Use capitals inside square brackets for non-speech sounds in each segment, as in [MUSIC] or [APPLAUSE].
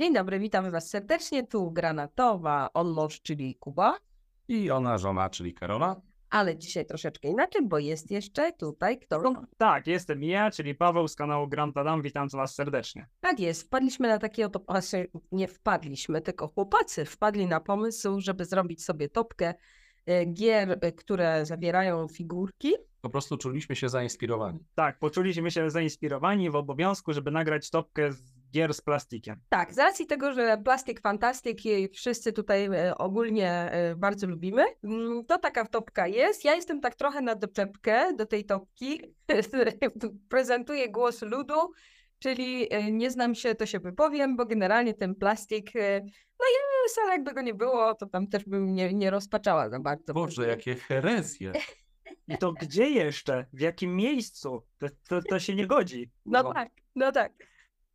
Dzień dobry, witamy Was serdecznie. Tu granatowa, on mąż, czyli Kuba. I ona żona, czyli Karola. Ale dzisiaj troszeczkę inaczej, bo jest jeszcze tutaj kto? Tak, jestem ja, czyli Paweł z kanału Grand Adam. Witam Was serdecznie. Tak jest, wpadliśmy na takie oto, znaczy nie wpadliśmy, tylko chłopacy wpadli na pomysł, żeby zrobić sobie topkę e, gier, e, które zawierają figurki. Po prostu czuliśmy się zainspirowani. Tak, poczuliśmy się zainspirowani w obowiązku, żeby nagrać topkę z gier z plastikiem. Tak, z racji tego, że Plastic Fantastic i wszyscy tutaj e, ogólnie e, bardzo lubimy, mm, to taka topka jest. Ja jestem tak trochę na doczepkę do tej topki. [LAUGHS] Prezentuję głos ludu, czyli e, nie znam się, to się wypowiem, bo generalnie ten plastik, no jest, ale jakby go nie było, to tam też bym nie, nie rozpaczała za bardzo. Boże, jakie herezje. I to gdzie jeszcze? W jakim miejscu? To, to, to się nie godzi. No No. tak, no tak.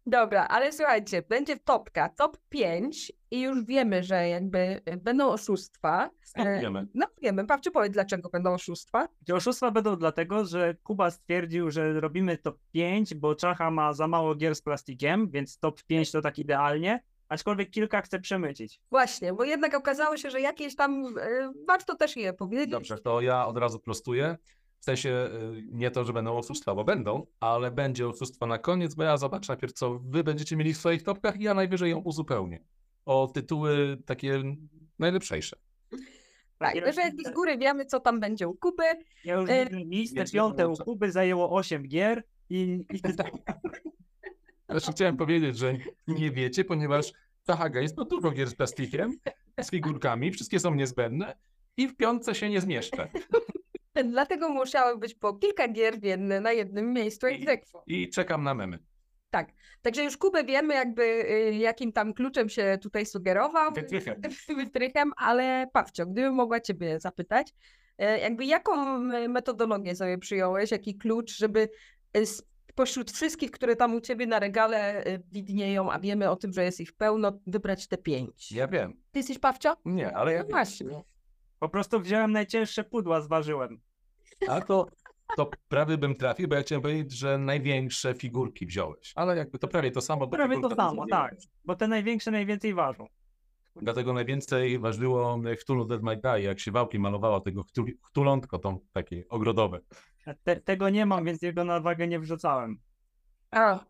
Dobra, ale słuchajcie, będzie topka, top 5 i już wiemy, że jakby e, będą oszustwa. Skąd E, wiemy? No wiemy, Pawciu powiedz, dlaczego będą oszustwa. Te oszustwa będą dlatego, że Kuba stwierdził, że robimy top 5, bo Czacha ma za mało gier z plastikiem, więc top 5 to tak idealnie, aczkolwiek kilka chce przemycić. Właśnie, bo jednak okazało się, że jakieś tam, e, warto też je powiedzieć. Dobrze, to ja od razu prostuję. W sensie y, nie to, że będą oszustwa, bo będą, ale będzie oszustwo na koniec, bo ja zobaczę najpierw, co wy będziecie mieli w swoich topkach i ja najwyżej ją uzupełnię. O tytuły takie najlepszejsze. Tak, że z góry wiemy, co tam będzie u Kuby. Ja już E, więc piąte u. Kuby zajęło 8 gier i, i Znaczy chciałem powiedzieć, że nie wiecie, ponieważ Taha Games ma dużo gier z plastikiem, z figurkami, wszystkie są niezbędne i w piątce się nie zmieszczę. [LAUGHS] Dlatego musiały być po kilka gier jedne, na jednym miejscu I-. I czekam na memy. Także już Kubę wiemy jakby, y, jakim tam kluczem się tutaj sugerował. Wytrychem. [LAUGHS] Wytrychem, ale Pawcio, gdybym mogła ciebie zapytać, e, jakby jaką metodologię sobie przyjąłeś, jaki klucz, żeby e, spośród wszystkich, które tam u ciebie na regale widnieją, a wiemy o tym, że jest ich pełno, wybrać te pięć. Ja wiem. Ty jesteś Pawcio? Nie, ale ja No właśnie. po prostu wziąłem najcięższe pudła, zważyłem. A to, to prawie bym trafił, bo ja chciałem powiedzieć, że największe figurki wziąłeś. Ale jakby to prawie to samo. bo Prawie to samo, tak. Bo te największe najwięcej ważą. Dlatego najwięcej ważyło Cthulhu Dead My Die, jak się wałki malowała tego chtul- chtulątko, tą takie ogrodowe. Te, tego nie mam, więc jego na wagę nie wrzucałem. A,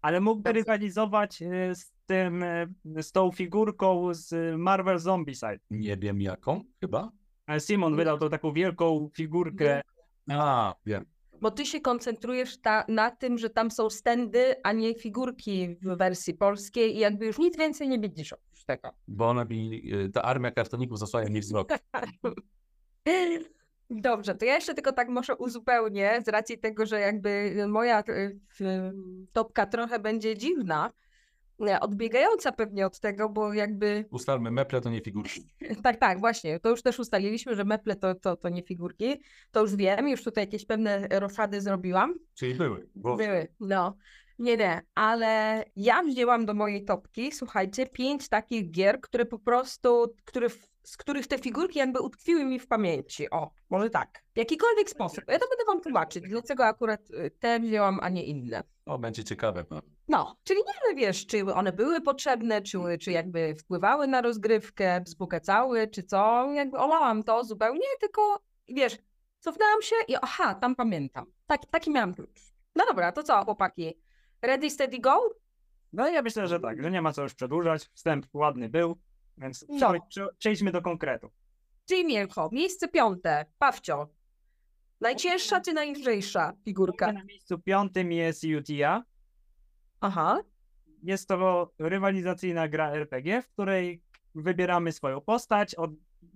Ale mógłby rywalizować e, z tym, e, z tą figurką z Marvel Zombicide. Nie wiem jaką, chyba. Ale Simon wydał tą taką wielką figurkę. A, wiem. bo ty się koncentrujesz ta, na tym, że tam są stędy, a nie figurki w wersji polskiej i jakby już nic więcej nie widzisz oprócz tego. Bo ona mi, y, ta armia kartoników zasłania mi wzrok. [LAUGHS] Dobrze, to ja jeszcze tylko tak może uzupełnię, z racji tego, że jakby moja y, topka trochę będzie dziwna, odbiegająca pewnie od tego, bo jakby, [LAUGHS] Ustalmy, meple to nie figurki. [LAUGHS] tak, tak, właśnie, to już też ustaliliśmy, że meple to, to, to nie figurki, to już wiem, już tutaj jakieś pewne roszady zrobiłam, Czyli były. Bo były, no. Nie, nie, ale ja wzięłam do mojej topki, słuchajcie, pięć takich gier, które po prostu, które, z których te figurki jakby utkwiły mi w pamięci. O, może tak. W jakikolwiek sposób. Ja to będę wam tłumaczyć, dlaczego akurat y, te wzięłam, a nie inne. o, będzie ciekawe. No, czyli nie wiem, wiesz, czy one były potrzebne, czy, czy jakby wpływały na rozgrywkę, wzbogacały, czy co. Jakby olałam to zupełnie, tylko wiesz, cofnęłam się i aha, tam pamiętam. Tak, taki miałam klucz. No dobra, to co, chłopaki? Ready, steady, go? No ja myślę, że tak, że nie ma co już przedłużać. Wstęp ładny był, więc No. prze- prze- przejdźmy do konkretu. Czyli Mielcho, miejsce piąte, Pawcio. Najcięższa czy najlżejsza figurka? Na miejscu piątym jest UTIA. Aha, Jest to rywalizacyjna gra RPG, w której wybieramy swoją postać, od...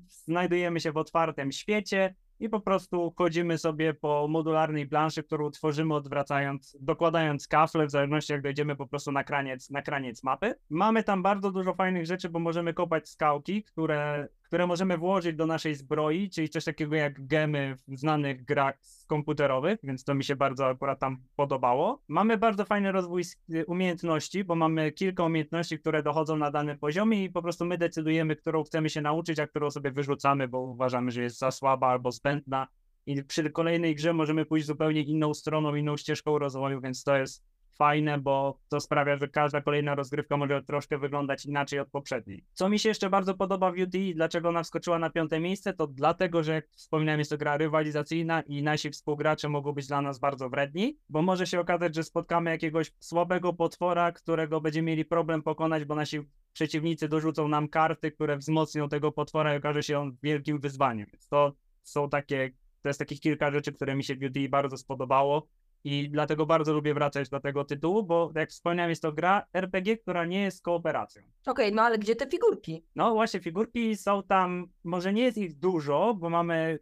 znajdujemy się w otwartym świecie i po prostu chodzimy sobie po modularnej planszy, którą tworzymy odwracając, dokładając kafle, w zależności jak dojdziemy po prostu na kraniec, na kraniec mapy. Mamy tam bardzo dużo fajnych rzeczy, bo możemy kopać skałki, które, które możemy włożyć do naszej zbroi, czyli coś takiego jak gemy w znanych grach komputerowych, więc to mi się bardzo akurat tam podobało. Mamy bardzo fajny rozwój umiejętności, bo mamy kilka umiejętności, które dochodzą na danym poziomie i po prostu my decydujemy, którą chcemy się nauczyć, a którą sobie wyrzucamy, bo uważamy, że jest za słaba albo zbędna. I przy kolejnej grze możemy pójść zupełnie inną stroną, inną ścieżką rozwoju, więc to jest fajne, bo to sprawia, że każda kolejna rozgrywka może troszkę wyglądać inaczej od poprzedniej. Co mi się jeszcze bardzo podoba w UT i dlaczego ona wskoczyła na piąte miejsce, to dlatego, że jak wspominałem, jest to gra rywalizacyjna i nasi współgracze mogą być dla nas bardzo wredni, bo może się okazać, że spotkamy jakiegoś słabego potwora, którego będziemy mieli problem pokonać, bo nasi przeciwnicy dorzucą nam karty, które wzmocnią tego potwora i okaże się on wielkim wyzwaniem. Więc to są takie, to jest takich kilka rzeczy, które mi się w UT bardzo spodobało i dlatego bardzo lubię wracać do tego tytułu, bo jak wspomniałem, jest to gra RPG, która nie jest kooperacją. Okej, no ale gdzie te figurki? No właśnie, figurki są tam, może nie jest ich dużo, bo mamy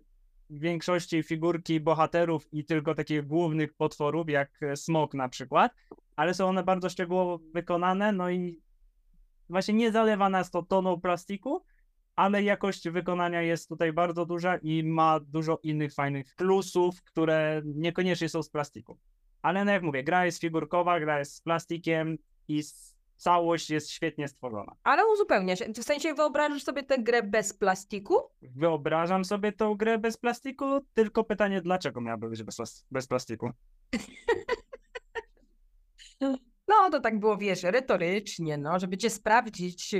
w większości figurki bohaterów i tylko takich głównych potworów, jak smok na przykład, ale są one bardzo szczegółowo wykonane, no i właśnie nie zalewa nas to toną plastiku, ale jakość wykonania jest tutaj bardzo duża i ma dużo innych fajnych plusów, które niekoniecznie są z plastiku. Ale no jak mówię, gra jest figurkowa, gra jest z plastikiem i całość jest świetnie stworzona. Ale uzupełniasz. W sensie wyobrażasz sobie tę grę bez plastiku? Wyobrażam sobie tą grę bez plastiku, tylko pytanie, dlaczego miałaby być bez, bez plastiku? [LAUGHS] No to tak było, wiesz, retorycznie, no, żeby cię sprawdzić,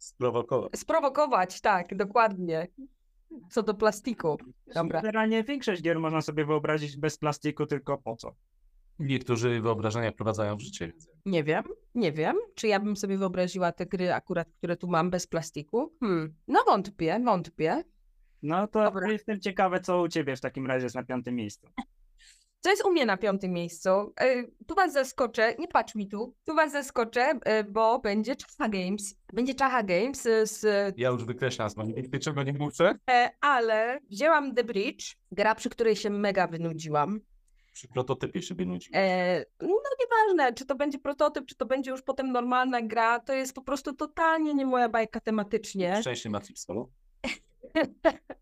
Sprowokować. sprowokować, tak, dokładnie. Co do plastiku. Dobra. Generalnie większość gier można sobie wyobrazić bez plastiku, tylko po co? Niektórzy wyobrażenia wprowadzają w życie. Nie wiem, nie wiem, czy ja bym sobie wyobraziła te gry akurat, które tu mam bez plastiku. Hmm. No wątpię, wątpię. No to Dobra. jestem ciekawy, co u ciebie w takim razie jest na piątym miejscu. Co jest u mnie na piątym miejscu? Y, Tu was zaskoczę, nie patrz mi tu, tu was zaskoczę, y, bo będzie Czacha Games. Będzie Czacha Games y, z Ja już wykreślam z mojej czego nie muszę. E, ale wzięłam The Bridge, gra, przy której się mega wynudziłam. Przy prototypie się wynudzi. E, no nieważne, czy to będzie prototyp, czy to będzie już potem normalna gra, to jest po prostu totalnie nie moja bajka tematycznie. Szczęście Matrixa. no. [LAUGHS]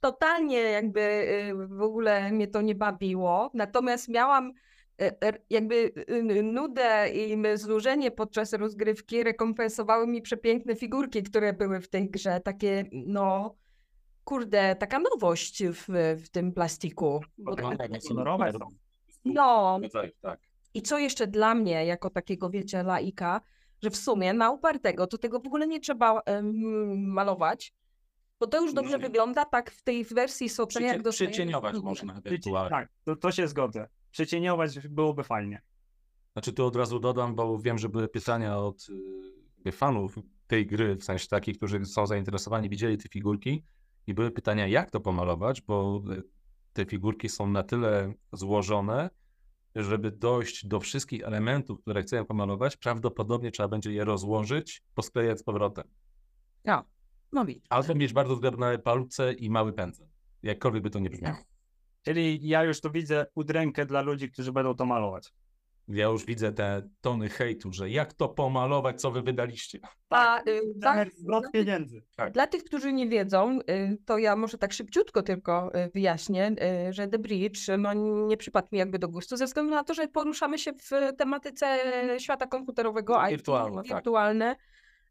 Totalnie jakby y, w ogóle mnie to nie bawiło. Natomiast miałam er, jakby y, nudę i znużenie podczas rozgrywki rekompensowały mi przepiękne figurki, które były w tej grze. Takie, no, kurde, taka nowość w, w tym plastiku. Kolorowe są. No, Tak, tak. I co jeszcze dla mnie, jako takiego, wiecie, laika, że w sumie na upartego to tego w ogóle nie trzeba em, malować, bo to już dobrze Nie. wygląda tak w tej wersji Socenia, jak dostajemy Przycieniować można ewentualnie. Tak, to, to się zgodzę. Przycieniować byłoby fajnie. Znaczy tu od razu dodam, bo wiem, że były pytania od y, fanów tej gry, w sensie takich, którzy są zainteresowani, widzieli te figurki i były pytania, jak to pomalować, bo y, te figurki są na tyle złożone, żeby dojść do wszystkich elementów, które chcemy pomalować, prawdopodobnie trzeba będzie je rozłożyć, posklejać z powrotem. No, no widzisz. Albo mieć bardzo drobne palce i mały pędzel. Jakkolwiek by to nie brzmiało. Czyli ja już tu widzę udrękę dla ludzi, którzy będą to malować. Ja już widzę te tony hejtu, że jak to pomalować, co wy wydaliście. A, y, dla, Zamiast zwrot pieniędzy. dla tych, którzy nie wiedzą, y, to ja może tak szybciutko tylko y, wyjaśnię, y, że The Bridge no, nie przypadł mi jakby do gustu, ze względu na to, że poruszamy się w tematyce świata komputerowego, IT, Wirtualne, tak.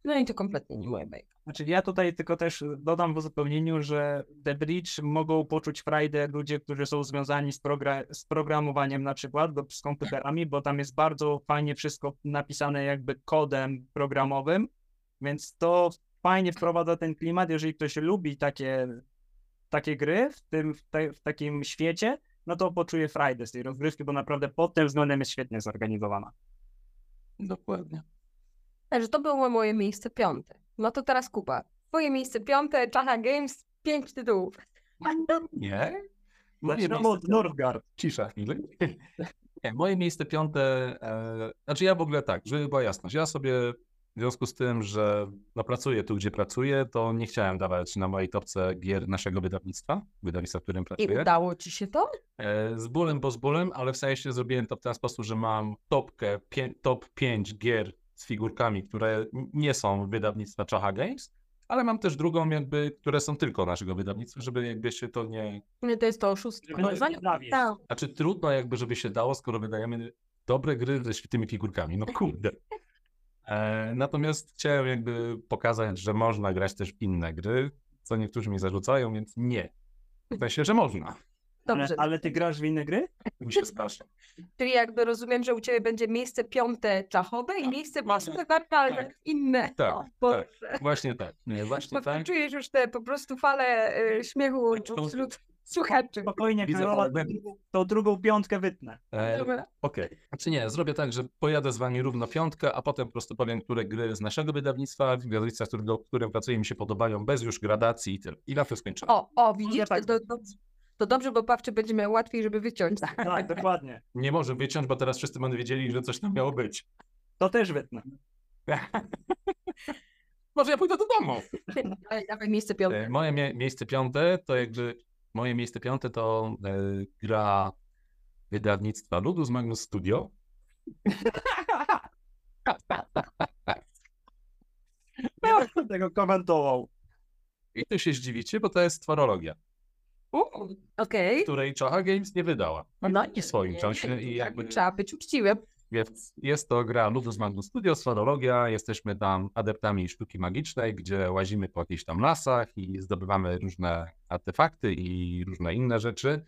No i to kompletnie nie moja bajka. Znaczy ja tutaj tylko też dodam w uzupełnieniu, że The Bridge mogą poczuć frajdę ludzie, którzy są związani z, progra- z programowaniem na przykład, lub z komputerami, bo tam jest bardzo fajnie wszystko napisane jakby kodem programowym, więc to fajnie wprowadza ten klimat, jeżeli ktoś lubi takie, takie gry w, tym, w, te, w takim świecie, no to poczuje frajdę z tej rozgrywki, bo naprawdę pod tym względem jest świetnie zorganizowana. Dokładnie. Także to było moje miejsce piąte. No to teraz Kuba. Twoje miejsce piąte, Czacha Games, pięć tytułów. Nie? Zaczynamy od Northgard. Cisza chwilę. [LAUGHS] Nie, moje miejsce piąte, e, znaczy ja w ogóle tak, żeby była jasność, ja sobie w związku z tym, że no, pracuję tu, gdzie pracuję, to nie chciałem dawać na mojej topce gier naszego wydawnictwa, wydawnictwa, w którym I pracuję. udało ci się to? E, z bólem, bo z bólem, ale w sensie zrobiłem to w ten sposób, że mam topkę, pię, top 5 gier z figurkami, które nie są wydawnictwa Czacha Games, ale mam też drugą jakby, które są tylko naszego wydawnictwa, żeby jakby się to nie, Nie, to jest to oszustwo. No. Znaczy trudno jakby, żeby się dało, skoro wydajemy dobre gry ze świetnymi figurkami. No kurde. E, natomiast chciałem jakby pokazać, że można grać też w inne gry, co niektórzy mi zarzucają, więc nie. W sensie, że można. Ale, Dobrze. ale ty grasz w inne gry? Mi się straszy. Czyli jakby rozumiem, że u ciebie będzie miejsce piąte czachowe i miejsce piąte narkalne, Tak. inne. Tak, O, Boże. Właśnie tak. Nie, właśnie tak. Czujesz już te po prostu fale y, śmiechu wśród słuchaczy. Spokojnie, Widzę Karola, tą drugą piątkę wytnę. E. Okej. Znaczy nie, zrobię tak, że pojadę z wami równo piątkę, a potem po prostu powiem, które gry z naszego wydawnictwa, wydawnictwa, z którego, którym pracuję, mi się podobają, bez już gradacji i tyle. I na to skończymy. O, o, widzisz, tak. to, to, to dobrze, bo Pawczy będzie miał łatwiej, żeby wyciąć. Tak, dokładnie. Nie może wyciąć, bo teraz wszyscy będą wiedzieli, że coś tam miało być. To też wytnę. [LAUGHS] Może ja pójdę do domu. Ale Dawaj miejsce piąte. E, Moje mie- miejsce piąte to jakby, moje miejsce piąte to e, gra wydawnictwa Ludus Magnus Studio. Nie będę tego komentował. I tu się zdziwicie, bo to jest tworologia, Okej. której Czacha Games nie wydała. No w swoim czasie i jakby Trzeba być uczciwym. Więc jest to gra Ludus Magnus Studio, Sferologia. Jesteśmy tam adeptami sztuki magicznej, gdzie łazimy po jakichś tam lasach i zdobywamy różne artefakty i różne inne rzeczy.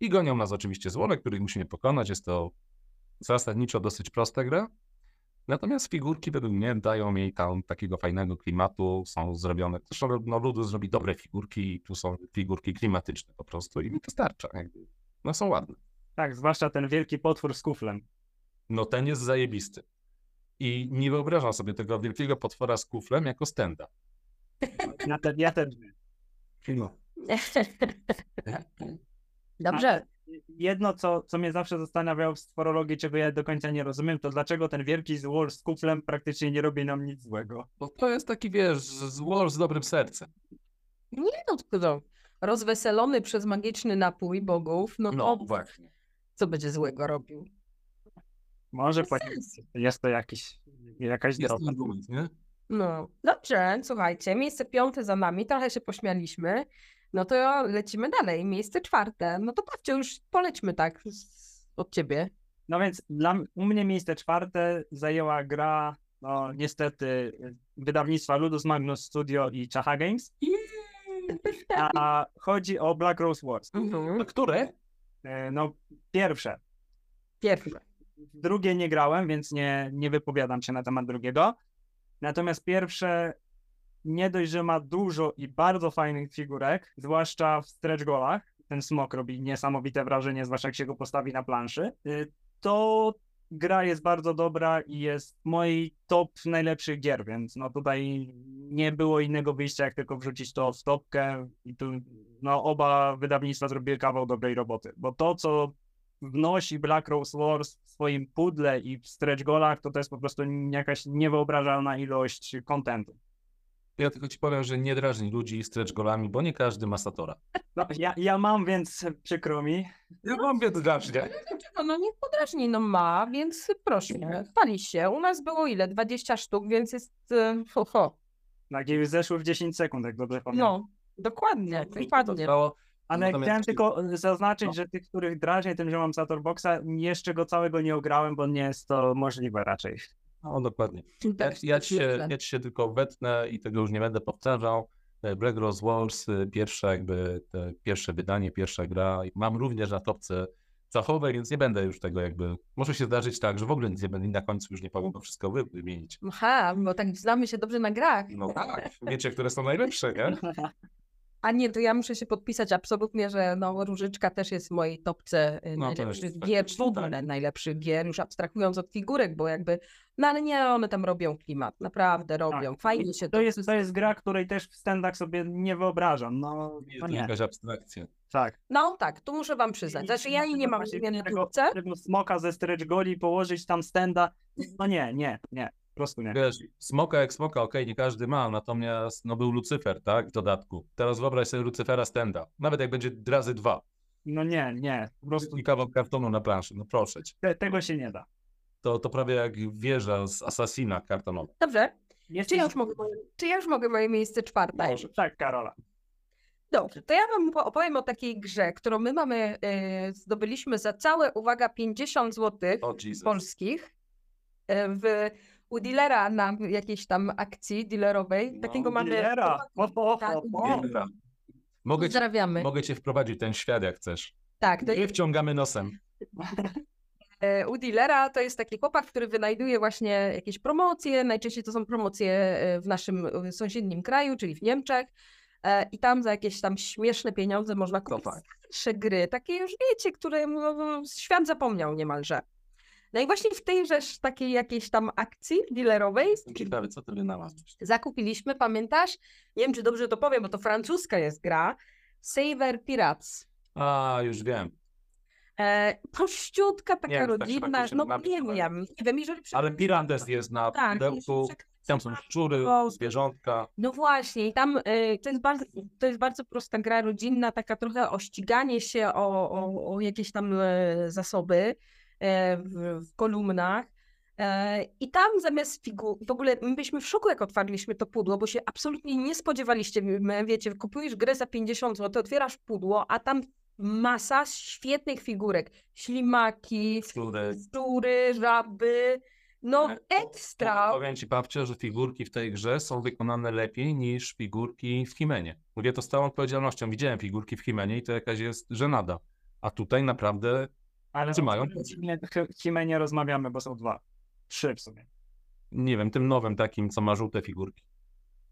I gonią nas oczywiście złole, których musimy pokonać. Jest to zasadniczo dosyć prosta gra. Natomiast figurki według mnie dają jej tam takiego fajnego klimatu, są zrobione. Zresztą no, Ludus zrobi dobre figurki i tu są figurki klimatyczne po prostu i mi to starcza. Jakby. No są ładne. Tak, zwłaszcza ten wielki potwór z kuflem. No ten jest zajebisty. I nie wyobrażam sobie tego wielkiego potwora z kuflem jako stenda. Ja ten, ja ten. No. [LAUGHS] Dobrze. Jedno, co, co mnie zawsze zastanawiało w stworologii, czego ja do końca nie rozumiem, to dlaczego ten wielki złol z kuflem praktycznie nie robi nam nic złego. Bo to jest taki, wiesz, zło z dobrym sercem. Nie no, tylko rozweselony przez magiczny napój bogów, no, No to właśnie. co będzie złego robił? Może jest to jakiś, jakaś Jest droga. argument, nie? No, dobrze, słuchajcie, miejsce piąte za nami, trochę się pośmialiśmy, no to lecimy dalej, miejsce czwarte, no to patrzcie, już polećmy tak z- od ciebie. No więc dla, u mnie miejsce czwarte zajęła gra, no niestety, wydawnictwa Ludus Magnus Studio i Chaha Games, a chodzi o Black Rose Wars. Mhm. Które? E, No pierwsze, Pierwsze. Drugie nie grałem, więc nie, nie wypowiadam się na temat drugiego. Natomiast pierwsze nie dość, że ma dużo i bardzo fajnych figurek, zwłaszcza w stretch goalach. Ten smok robi niesamowite wrażenie, zwłaszcza jak się go postawi na planszy. y, To gra jest bardzo dobra i jest w mojej top najlepszych gier, więc no tutaj nie było innego wyjścia, jak tylko wrzucić to w topkę i tu no oba wydawnictwa zrobiły kawał dobrej roboty, bo to, co wnosi Black Rose Wars w swoim pudle i w stretch golach, to to jest po prostu jakaś niewyobrażalna ilość kontentu. Ja tylko ci powiem, że nie drażni ludzi stretch golami, bo nie każdy ma Satora. No, ja, ja mam, więc przykro mi. Ja mam więc drażnię. Dlaczego? No niech podrażni, no ma, więc proszę, pali się. U nas było ile? 20 sztuk, więc jest e, ho, ho. Tak, i zeszły w 10 sekund, jak dobrze pamiętam. No, dokładnie, dokładnie. Trwało- Ale natomiast- chciałem tylko zaznaczyć, No. że tych, których drażnię tym, że mam Satorboxa, jeszcze go całego nie ograłem, bo nie jest to możliwe raczej. No dokładnie. Ja, Tak, ja, ci się, ja ci się tylko wetnę i tego już nie będę powtarzał. E, Black Rose Wars, e, pierwsze jakby, pierwsze wydanie, pierwsza gra. Mam również na topce cachowej, więc nie będę już tego jakby... Może się zdarzyć tak, że w ogóle nic nie będę i na końcu już nie powiem, bo wszystko wy wymienić. Aha, bo tak znamy się dobrze na grach. No tak, wiecie, które są najlepsze, nie? [LAUGHS] A nie, to ja muszę się podpisać absolutnie, że no, Różyczka też jest w mojej topce y, No, najlepszych gier, w ogóle tak. najlepszych gier, już abstrahując od figurek, bo jakby, no ale nie, one tam robią klimat, naprawdę robią, fajnie się To jest, wszystko- to jest gra, której też w standach sobie nie wyobrażam. No, Jest to nie. jakaś abstrakcja. Tak. No tak, tu muszę wam przyznać, znaczy ja jej nie mam Właśnie na tego, smoka ze stretch goli położyć tam stenda. No nie, nie, nie. Po prostu nie. Wiesz, smoka jak smoka, okej, nie każdy ma, natomiast no był Lucyfer, tak, w dodatku. Teraz wyobraź sobie Lucyfera stenda. Nawet jak będzie razy dwa No nie, nie. Po prostu i kawał kartonu na planszy, no proszę cię. te, tego się nie da. To, to prawie jak wieża z Assassina kartonowa. dobrze, czy Jesteś... ja już mogę, moje- czy ja już mogę moje miejsce czwarte? Może. Tak, Karola. Dobrze, to ja wam po- opowiem o takiej grze, którą my mamy, y, zdobyliśmy za całe, uwaga, 50 zł O Jesus. polskich y, w, u dealera na jakiejś tam akcji dealerowej. No, Takiego mamy... Dealera. O, o, Tak, o. Mogę, cię, mogę cię wprowadzić w ten świat jak chcesz. Tak, to My wciągamy nosem. [LAUGHS] E, u dealera to jest taki chłopak, który wynajduje właśnie jakieś promocje. Najczęściej to są promocje e, w naszym e, sąsiednim kraju, czyli w Niemczech. I tam za jakieś tam śmieszne pieniądze można kupić tak. starsze gry, takie już wiecie, które no, no, świat zapomniał niemalże. No i właśnie w tejże takiej jakiejś tam akcji dealerowej ciekawy, co ty wynalazłeś. zakupiliśmy, pamiętasz? Nie wiem, czy dobrze to powiem, bo to francuska jest gra. Saver Pirates. A, już wiem. E, prościutka, taka Nie tak no nie wiem, nie wiem, jeżeli Ale Pirandes jest na tak, pudełku, tam są szczury, zwierzątka. No właśnie, tam y, to, jest bardzo, to jest bardzo prosta gra rodzinna, taka trochę o ściganie się o, o, o jakieś tam e, zasoby e, w, w kolumnach. E, I tam zamiast figur, w ogóle my byliśmy w szoku, jak otwarliśmy to pudło, bo się absolutnie nie spodziewaliście. Wiecie, kupujesz grę za 50 zł, otwierasz pudło, a tam masa świetnych figurek. Ślimaki, Szczury. szczury, żaby. No E, ekstra. Powiem ci, babcia, że figurki w tej grze są wykonane lepiej niż figurki w Himenie. Mówię to z całą odpowiedzialnością. Widziałem figurki w Himenie i to jakaś jest żenada. A tutaj naprawdę Ale Trzymają. o Himenie- Himenie rozmawiamy, bo są dwa. Trzy w sumie. nie wiem, tym nowym takim, co ma żółte figurki.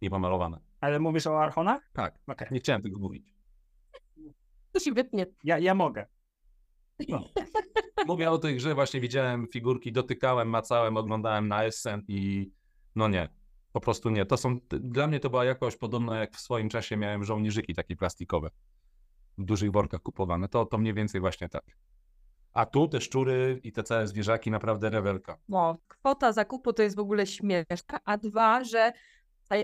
Niepomalowane. Ale mówisz o Archonach? Tak, Okej. nie chciałem tego mówić. To się wytnie. Ja, ja mogę. [LAUGHS] Mówię o tej grze, właśnie widziałem figurki, dotykałem, macałem, oglądałem na Essen i no nie, po prostu nie. To są, dla mnie to była jakoś podobna jak w swoim czasie miałem żołnierzyki takie plastikowe w dużych workach kupowane. To, to mniej więcej właśnie tak. A tu te szczury i te całe zwierzaki naprawdę rewelka. No, kwota zakupu to jest w ogóle śmieszna, a dwa, że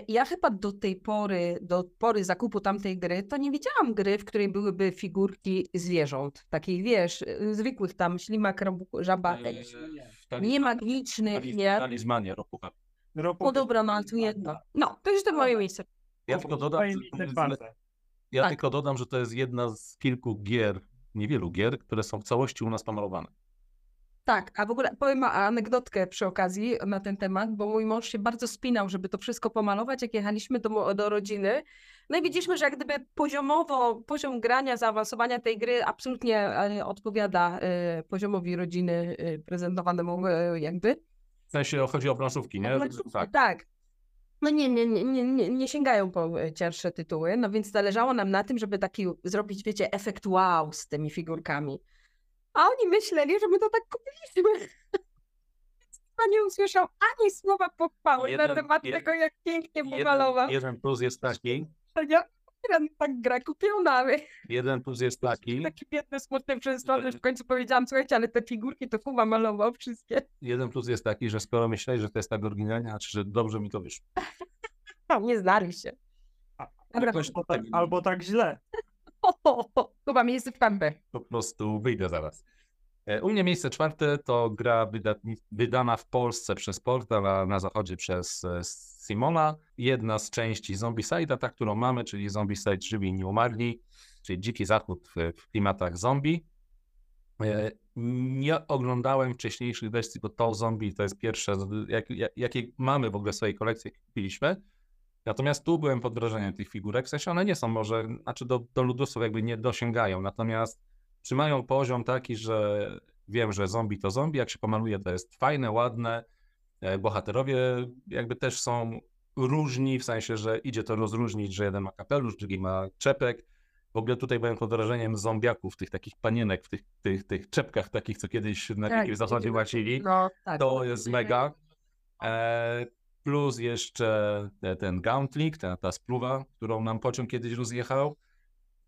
ja chyba do tej pory, do pory zakupu tamtej gry, to nie widziałam gry, w której byłyby figurki zwierząt, takich wiesz, y, zwykłych tam, ślimak, żaba, nie magicznych, nie? Talizmanie ropucha. Ropu... No dobra, no ale tu jedno. No, to już to moje miejsce. Ja tylko dodam, że ja Tak. tylko dodam, że to jest jedna z kilku gier, niewielu gier, które są w całości u nas pomalowane. Tak, a w ogóle powiem anegdotkę przy okazji na ten temat, bo mój mąż się bardzo spinał, żeby to wszystko pomalować, jak jechaliśmy do, do rodziny. No i widzieliśmy, że jak gdyby poziomowo, poziom grania, zaawansowania tej gry absolutnie e, odpowiada e, poziomowi rodziny e, prezentowanemu jakby. W sensie chodzi o planszówki, nie? Tak. Tak. No nie, nie, nie, nie, nie, sięgają po cięższe tytuły, no więc zależało nam na tym, żeby taki zrobić, wiecie, efekt wow z tymi figurkami. A oni myśleli, że my to tak kupiliśmy. Chyba nie usłyszał ani słowa pochwały na Jeden- temat jed- tego, jak pięknie Jeden, pomalował. jeden plus jest taki, Ja tak grę kupiona. jeden plus jest taki, Taki biedny, smutny to, że w końcu powiedziałam, słuchajcie, ale te figurki to Kuba malował wszystkie. jeden plus jest taki, że skoro myślałeś, że to jest tak oryginalnie, znaczy, że dobrze mi to wyszło. [LAUGHS] No, nie znali się. A- Dobra, Jakoś Albo tak, tak, albo tak źle. Ho, miejsce pępę. po prostu wyjdę zaraz. E, U mnie miejsce czwarte to gra wydana w Polsce przez Portal, a na zachodzie przez e, Simona. Jedna z części Zombicide'a, ta, którą mamy, czyli Zombicide Żywi Nie Umarli, czyli dziki zachód w, klimatach zombie. E, Nie oglądałem wcześniejszych wersji, bo to zombie to jest pierwsze, z- jak, jakie mamy w ogóle w swojej kolekcji, kupiliśmy. Natomiast tu byłem pod wrażeniem tych figurek, w sensie one nie są może, znaczy do, do ludusów jakby nie dosięgają, natomiast trzymają poziom taki, że wiem, że zombie to zombie, jak się pomaluje to jest fajne, ładne, E, bohaterowie jakby też są różni, w sensie, że idzie to rozróżnić, że jeden ma kapelusz, drugi ma czepek. W ogóle tutaj byłem pod wrażeniem zombiaków, tych takich panienek w tych, tych, tych czepkach takich, co kiedyś na Tak, zachodzie widzimy. łacili. No, tak. To jest mega. E, plus jeszcze te- ten gauntlik, ta, ta spluwa, którą nam pociąg kiedyś rozjechał.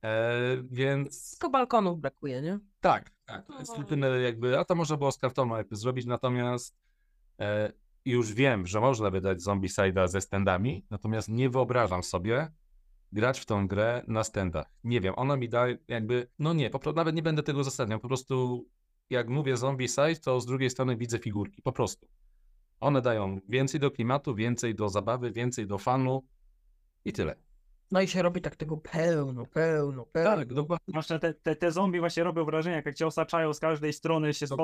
E, więc Tylko balkonów brakuje, nie? tak, tak. To jest jedyne jakby, a to można było z kartonu jakby zrobić, natomiast e, już wiem, że można wydać Zombicide'a ze standami, natomiast nie wyobrażam sobie grać w tą grę na standach. Nie wiem, ona mi da jakby, no nie, po prostu nawet nie będę tego uzasadniał, po prostu jak mówię Zombicide, to z drugiej strony widzę figurki, po prostu. One dają więcej do klimatu, więcej do zabawy, więcej do fanu i tyle. No i się robi tak tego pełno, pełno, pełno. Tak, dokładnie. Zwłaszcza te, te, te zombie właśnie robią wrażenie, jak cię osaczają z każdej strony, się tak.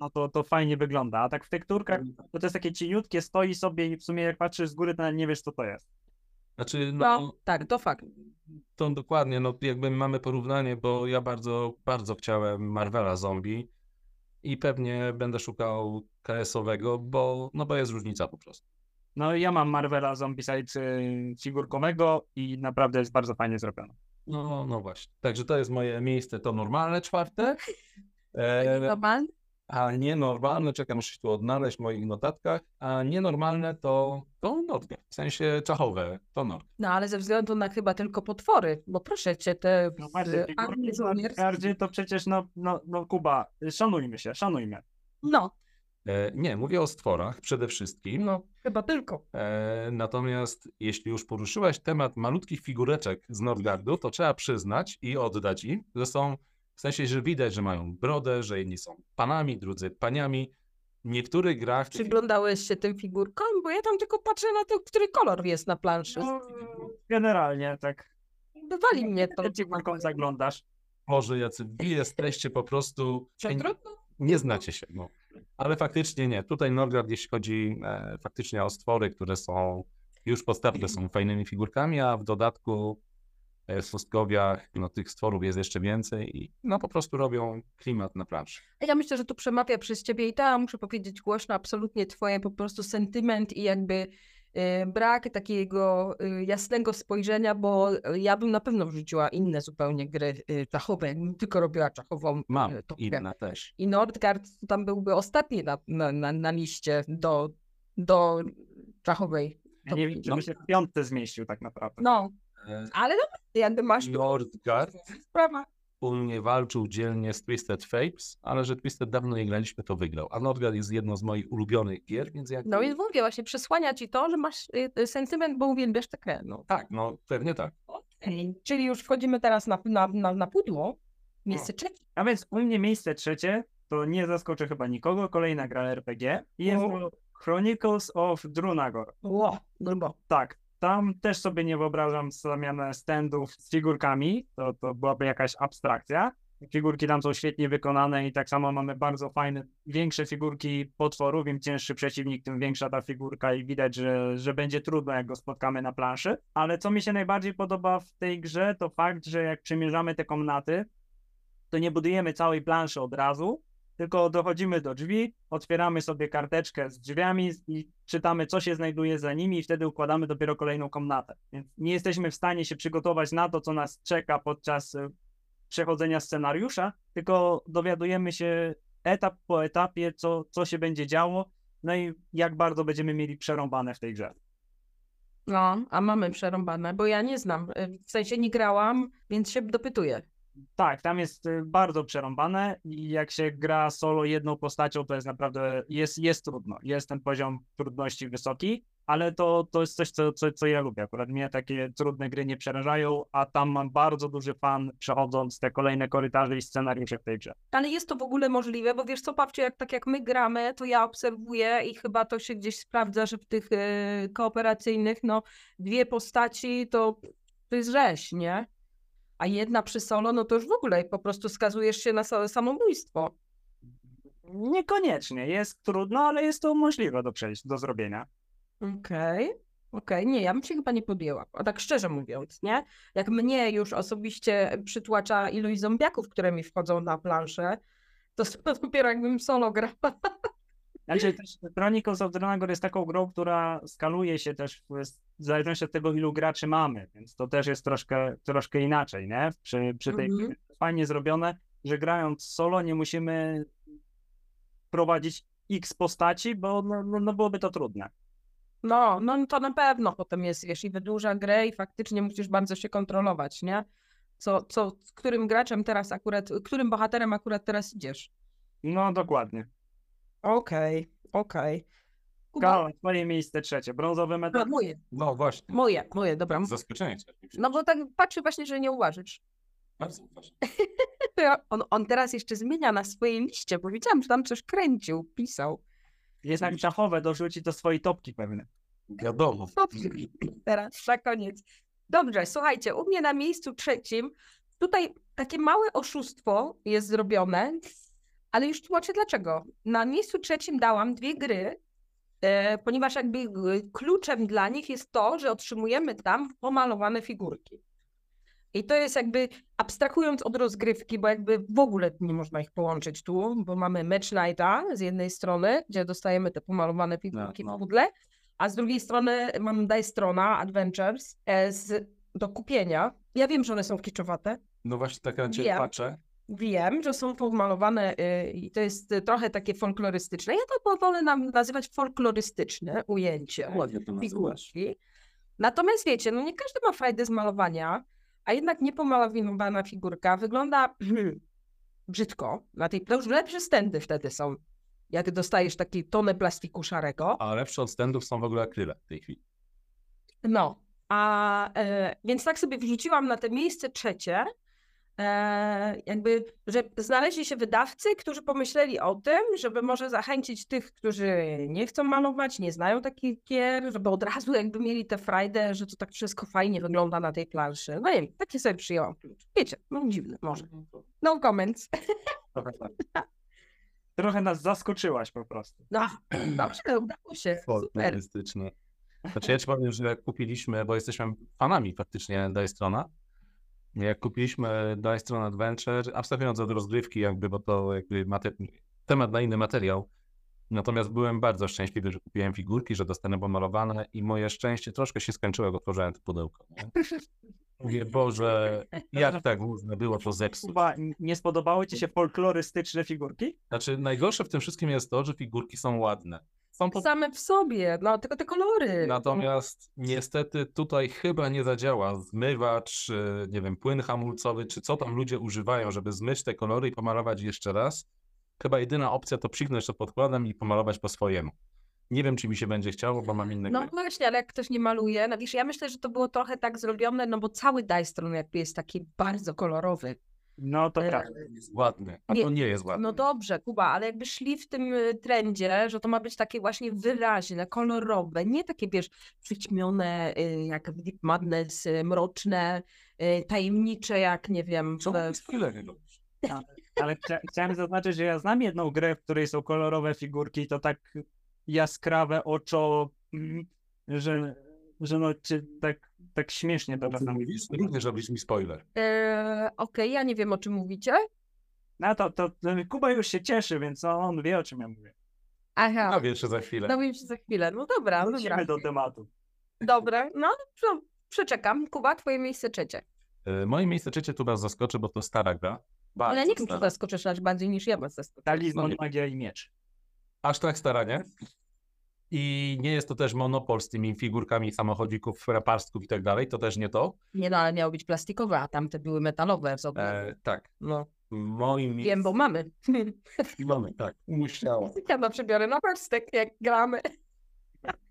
no to, to fajnie wygląda. A tak w tekturkach, to to jest takie cieniutkie, stoi sobie i w sumie jak patrzysz z góry, to nawet nie wiesz, co to jest. Znaczy, no, No, tak, to fakt. to dokładnie, no jakby mamy porównanie, bo ja bardzo, bardzo chciałem Marvela Zombie i pewnie będę szukał KS-owego, bo, no bo jest różnica po prostu. No ja mam Marvela Zombicide y, figurkowego i naprawdę jest bardzo fajnie zrobione. No, no właśnie. Także to jest moje miejsce, to normalne czwarte. [LAUGHS] E, Normal? A nienormalne, czekam, muszę się tu odnaleźć w moich notatkach, a nienormalne to, to Nordgard, w sensie czachowe, to Nord. No ale ze względu na chyba tylko potwory, bo proszę cię, te No bardziej. Nordgardzie to przecież no, no, no Kuba, szanujmy się, szanujmy. No, E, nie, mówię o stworach przede wszystkim. no, chyba tylko. E, natomiast jeśli już poruszyłaś temat malutkich figureczek z Nordgardu, to trzeba przyznać i oddać im, że są, w sensie, że widać, że mają brodę, że jedni są panami, drudzy paniami. W niektórych grach... Przyglądałeś się tym figurkom? Bo ja tam tylko patrzę na to, który kolor jest na planszy. No, generalnie tak. Bywali mnie to. Figurką zaglądasz. Boże, jacy wy jesteście po prostu... Nie znacie się, no. Ale faktycznie nie. Tutaj Norgard, jeśli chodzi e, faktycznie o stwory, które są już podstawne, są fajnymi figurkami, a w dodatku e, w pustkowiach no, tych stworów jest jeszcze więcej i no po prostu robią klimat na planszy. Ja myślę, że tu przemawia przez ciebie i ta, muszę powiedzieć głośno, absolutnie twoje po prostu sentyment i jakby y, brak takiego y, jasnego spojrzenia, bo ja bym na pewno wrzuciła inne zupełnie gry czachowe, jakbym tylko robiła czachową Mam topkę. inne też. I Nordgard tam byłby ostatni na, na, na, na liście do, do czachowej. Ja nie wiem, czy by się w piątce zmieścił tak naprawdę. No, E, ale no, jakby masz Nordgard sprawa. u mnie walczył dzielnie z Twisted Fates, ale że Twisted dawno nie graliśmy, to wygrał. A Nordgard jest jedną z moich ulubionych gier, więc jak... No więc mówię właśnie, przesłania ci to, że masz y, y, sentyment, bo uwielbiasz tę grę. No. Tak, no pewnie tak. Okej, Czyli już wchodzimy teraz na, na, na, na pudło. Miejsce trzecie. A więc u mnie miejsce trzecie, to nie zaskoczę chyba nikogo, kolejna gra RPG. I Jest O. Chronicles of Drunagor. Ło, grubo. Tak, tam też sobie nie wyobrażam zamianę standów z figurkami, to, to byłaby jakaś abstrakcja. Figurki tam są świetnie wykonane i tak samo mamy bardzo fajne, większe figurki potworów, im cięższy przeciwnik, tym większa ta figurka i widać, że, że będzie trudno, jak go spotkamy na planszy. Ale co mi się najbardziej podoba w tej grze, to fakt, że jak przemierzamy te komnaty, to nie budujemy całej planszy od razu, tylko dochodzimy do drzwi, otwieramy sobie karteczkę z drzwiami i czytamy, co się znajduje za nimi, i wtedy układamy dopiero kolejną komnatę. Więc nie jesteśmy w stanie się przygotować na to, co nas czeka podczas y, przechodzenia scenariusza, tylko dowiadujemy się etap po etapie, co, co się będzie działo, no i jak bardzo będziemy mieli przerąbane w tej grze. No, a mamy przerąbane, bo ja nie znam. y, W sensie nie grałam, więc się dopytuję. Tak, tam jest y, bardzo przerąbane i jak się gra solo jedną postacią, to jest naprawdę, jest, jest trudno. Jest ten poziom trudności wysoki, ale to, to jest coś, co, co, co ja lubię. Akurat mnie takie trudne gry nie przerażają, a tam mam bardzo duży fan przechodząc te kolejne korytarze i scenariusze w tej grze. Ale jest to w ogóle możliwe, bo wiesz co, Pawcie, jak, tak jak my gramy, to ja obserwuję i chyba to się gdzieś sprawdza, że w tych y, kooperacyjnych, no, dwie postaci to, to jest rzeź, nie? A jedna przy solo, no to już w ogóle po prostu skazujesz się na sa- samobójstwo. Niekoniecznie, jest trudno, ale jest to możliwe do przejść, do zrobienia. Okej, okej, nie, ja bym się chyba nie podjęła, a tak szczerze mówiąc, nie? Jak mnie już osobiście przytłacza ilość zombiaków, które mi wchodzą na planszę, to [LAUGHS] dopiero jakbym solo grała. Znaczy też Chronicles of Drunagor jest taką grą, która skaluje się też w w zależności od tego, ilu graczy mamy, więc to też jest troszkę, troszkę inaczej, nie? Przy, przy tej Mhm. fajnie zrobione, że grając solo nie musimy prowadzić x postaci, bo no, no, no byłoby to trudne. No, no to na pewno potem jest, wiesz, i wydłuża grę i faktycznie musisz bardzo się kontrolować, nie? Co, co, z którym graczem teraz akurat, którym bohaterem akurat teraz idziesz? No dokładnie. Okej, okej. Kuba, Karol, twoje miejsce trzecie, brązowy no, medal. moje, No właśnie. moje, moje, dobra. Zaskoczenie. cię. No bo tak patrzę właśnie, że nie uważasz. Bardzo ważne. [LAUGHS] On, on teraz jeszcze zmienia na swojej liście, bo widziałam, że tam coś kręcił, pisał. Jednak czachowe dorzuci do swojej topki pewnie. Wiadomo. Dobrze, teraz na koniec. Dobrze, słuchajcie, u mnie na miejscu trzecim, tutaj takie małe oszustwo jest zrobione, ale już tłumaczę dlaczego. Na miejscu trzecim dałam dwie gry, e, ponieważ jakby e, kluczem dla nich jest to, że otrzymujemy tam pomalowane figurki. I to jest jakby, abstrahując od rozgrywki, bo jakby w ogóle nie można ich połączyć tu, bo mamy Match Nighta z jednej strony, gdzie dostajemy te pomalowane figurki no. w pudle, a z drugiej strony mam Dice-Trona Adventures e, z, do kupienia. Ja wiem, że one są kiczowate, No właśnie tak na ciebie Wiem. patrzę. Wiem, że są pomalowane y, i to jest y, trochę takie folklorystyczne. Ja to wolę nam nazywać folklorystyczne ujęcie Ładnie to nazywasz. figurki. Natomiast wiecie, no nie każdy ma frajdę z malowania, a jednak niepomalowana figurka wygląda brzydko. Na tej, to już lepsze stędy wtedy są, jak dostajesz taki tonę plastiku szarego. A lepsze od standów są w ogóle akryle w tej chwili. No, a e, więc tak sobie wrzuciłam na te miejsce trzecie, jakby, że znaleźli się wydawcy, którzy pomyśleli o tym, żeby może zachęcić tych, którzy nie chcą malować, nie znają takich gier, żeby od razu jakby mieli tę frajdę, że to tak wszystko fajnie wygląda na tej planszy. No nie wiem, takie sobie przyjęłam klucz. Wiecie, no dziwne może. No comments. Trochę nas zaskoczyłaś po prostu. No, dobrze, [CLEARS THROAT] udało się. Super. Znaczy ja ci powiem, że jak kupiliśmy, bo jesteśmy fanami faktycznie Dice-Trona, jak kupiliśmy Dice-Tron Adventure, abstrahując od rozgrywki jakby, bo to jakby temat na inny materiał, natomiast byłem bardzo szczęśliwy, że kupiłem figurki, że dostanę pomalowane i moje szczęście troszkę się skończyło, jak otworzyłem to pudełko. Nie? [LAUGHS] Mówię, Boże, jak tak można było to zepsuć? Chyba nie spodobały ci się folklorystyczne figurki? Znaczy najgorsze w tym wszystkim jest to, że figurki są ładne. Są Same w sobie, no tylko te kolory. Natomiast niestety tutaj chyba nie zadziała zmywacz, e, nie wiem, płyn hamulcowy, czy co tam ludzie używają, żeby zmyć te kolory i pomalować jeszcze raz. Chyba jedyna opcja to psiknąć to podkładem i pomalować po swojemu. Nie wiem, czy mi się będzie chciało, bo mam inne No gry. właśnie, ale jak ktoś nie maluje, no wiesz, ja myślę, że to było trochę tak zrobione, no bo cały Dice-Tron jakby jest taki bardzo kolorowy. No to. Jest ładny, a nie, to nie jest ładny. No dobrze, Kuba, ale jakby szli w tym y, trendzie, że to ma być takie właśnie wyraźne, kolorowe, nie takie, wiesz, przyćmione y, jak w Deep Madness, y, mroczne, tajemnicze jak, nie wiem, Co w- spoilery robisz? Ale chcia- chciałem zaznaczyć, że ja znam jedną grę, w której są kolorowe figurki, to tak jaskrawe oczo, mm, że, że no, czy tak, tak śmiesznie to czasem Mówisz? Również robisz mi spoiler. E, Okej, ja nie wiem, o czym mówicie. No to, to, to Kuba już się cieszy, więc on wie, o czym ja mówię. Aha, wiesz, że za chwilę. dowiem się za chwilę. No dobra, dobra. Wrócimy do tematu. Dobre, no to przeczekam. Kuba, twoje miejsce trzecie. E, Moje miejsce trzecie tu was zaskoczy, bo to stara gra. Bardzo Ale czy stara. zaskoczysz aż bardziej niż ja was zaskoczę. Talizman, No. magia i miecz. Aż tak stara, nie? I nie jest to też monopol z tymi figurkami samochodzików, raparstków i tak dalej, to też nie to. Nie no, ale miało być plastikowe, a tamte były metalowe w sobie. E, tak, No, moim wiem, bo mamy. mamy, tak, musiało. [LAUGHS] Ja na przebiorę na parstek, jak gramy.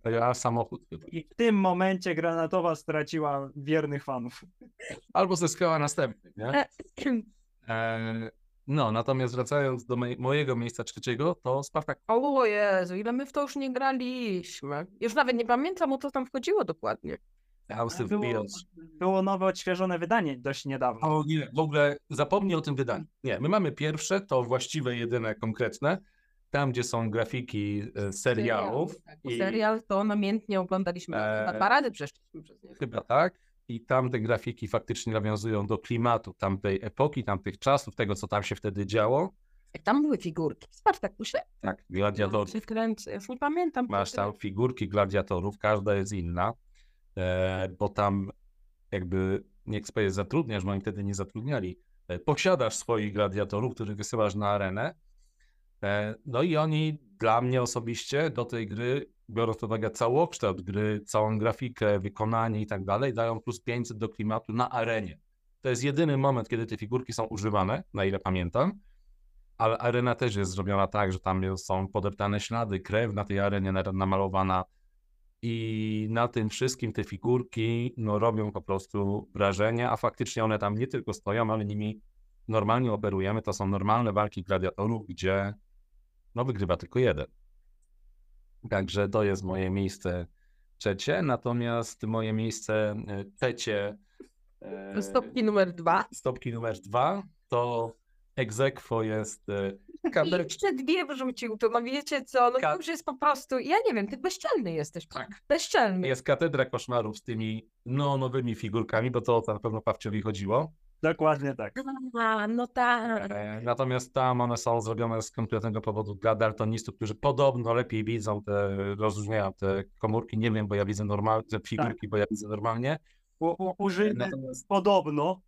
Ja samochód chyba. I w tym momencie Granatowa straciła wiernych fanów. Albo zyskała następny, nie? E, [CLEARS THROAT] E, no, natomiast wracając do mej- mojego miejsca trzeciego, to Spartak. O Jezu, ile my w to już nie graliśmy. Już nawet nie pamiętam, o co tam wchodziło dokładnie. House of Było, było nowe, odświeżone wydanie dość niedawno. O nie, w ogóle zapomnij o tym wydaniu. Nie, my mamy pierwsze, to właściwe, jedyne, konkretne, tam gdzie są grafiki e, serialów. Tak, i- Serial to namiętnie oglądaliśmy. E, Na parady przeszliśmy przez nie. Chyba tak. I tam te grafiki faktycznie nawiązują do klimatu tamtej epoki, tamtych czasów, tego, co tam się wtedy działo. Jak tam były figurki. Spartakusie? Tak, gladiatorów. Się kręcę, już nie pamiętam. Masz tam figurki gladiatorów, każda jest inna, e, bo tam jakby, nie chcę powiedzieć zatrudniasz, bo oni wtedy nie zatrudniali, e, posiadasz swoich gladiatorów, których wysyłasz na arenę. E, no i oni dla mnie osobiście do tej gry, biorąc pod uwagę całokształt gry, całą grafikę, wykonanie i tak dalej, dają plus 500 do klimatu na arenie. To jest jedyny moment, kiedy te figurki są używane, na ile pamiętam. Ale arena też jest zrobiona tak, że tam są podeptane ślady, krew na tej arenie na- namalowana. I na tym wszystkim te figurki no, robią po prostu wrażenie, a faktycznie one tam nie tylko stoją, ale nimi normalnie operujemy. To są normalne walki gladiatorów, gdzie no, wygrywa tylko jeden. Także to jest moje miejsce trzecie. Natomiast moje miejsce e, trzecie. e, Stopki numer dwa. stopki numer dwa to egzekwo jest e, I Kader... jeszcze dwie wrzucił, to no wiecie co, no Ka- to już jest po prostu, ja nie wiem, ty bezczelny jesteś. Tak. Bezczelny. Jest katedra koszmarów z tymi no, nowymi figurkami, bo to na pewno Pawciowi chodziło. Dokładnie tak. A, no tak. Natomiast tam one są zrobione z konkretnego powodu dla daltonistów, którzy podobno lepiej widzą te, rozróżniają te komórki. Nie wiem, bo ja widzę normalnie, te figurki, bo ja widzę normalnie. U, u, użyte Natomiast, podobno.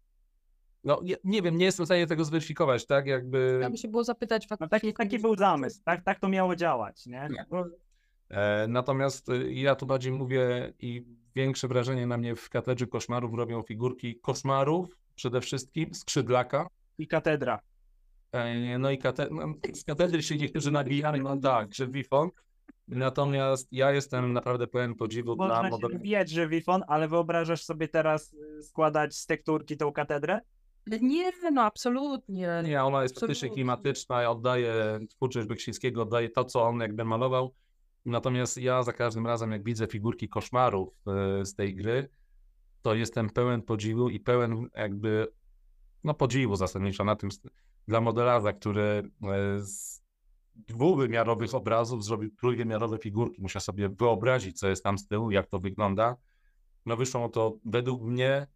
no nie, nie wiem, nie jestem w stanie tego zweryfikować, tak? Jakby. Trzeba by się było zapytać No faktycznie. taki, taki był zamysł. Tak, tak to miało działać, nie? No, E, Natomiast y, ja tu bardziej mówię i większe wrażenie na mnie w katedrze koszmarów robią figurki koszmarów przede wszystkim, skrzydlaka. I katedra. E, No i kate... no, z katedry się niektórzy nabijali, no tak, że Wifong. Natomiast ja jestem naprawdę pełen podziwu dla Można się modelu. wbijać, że Wifon, ale wyobrażasz sobie teraz y, składać z tekturki tą katedrę? Nie, no absolutnie. Nie, ona jest faktycznie klimatyczna, oddaje twórczość Beksińskiego, oddaje to, co on jakby malował. Natomiast ja za każdym razem, jak widzę figurki koszmarów e, z tej gry, to jestem pełen podziwu i pełen jakby, no podziwu zasadniczo na tym, dla modelarza, który e, z dwuwymiarowych obrazów zrobił trójwymiarowe figurki. Musiał sobie wyobrazić, co jest tam z tyłu, jak to wygląda. No wyszło to według mnie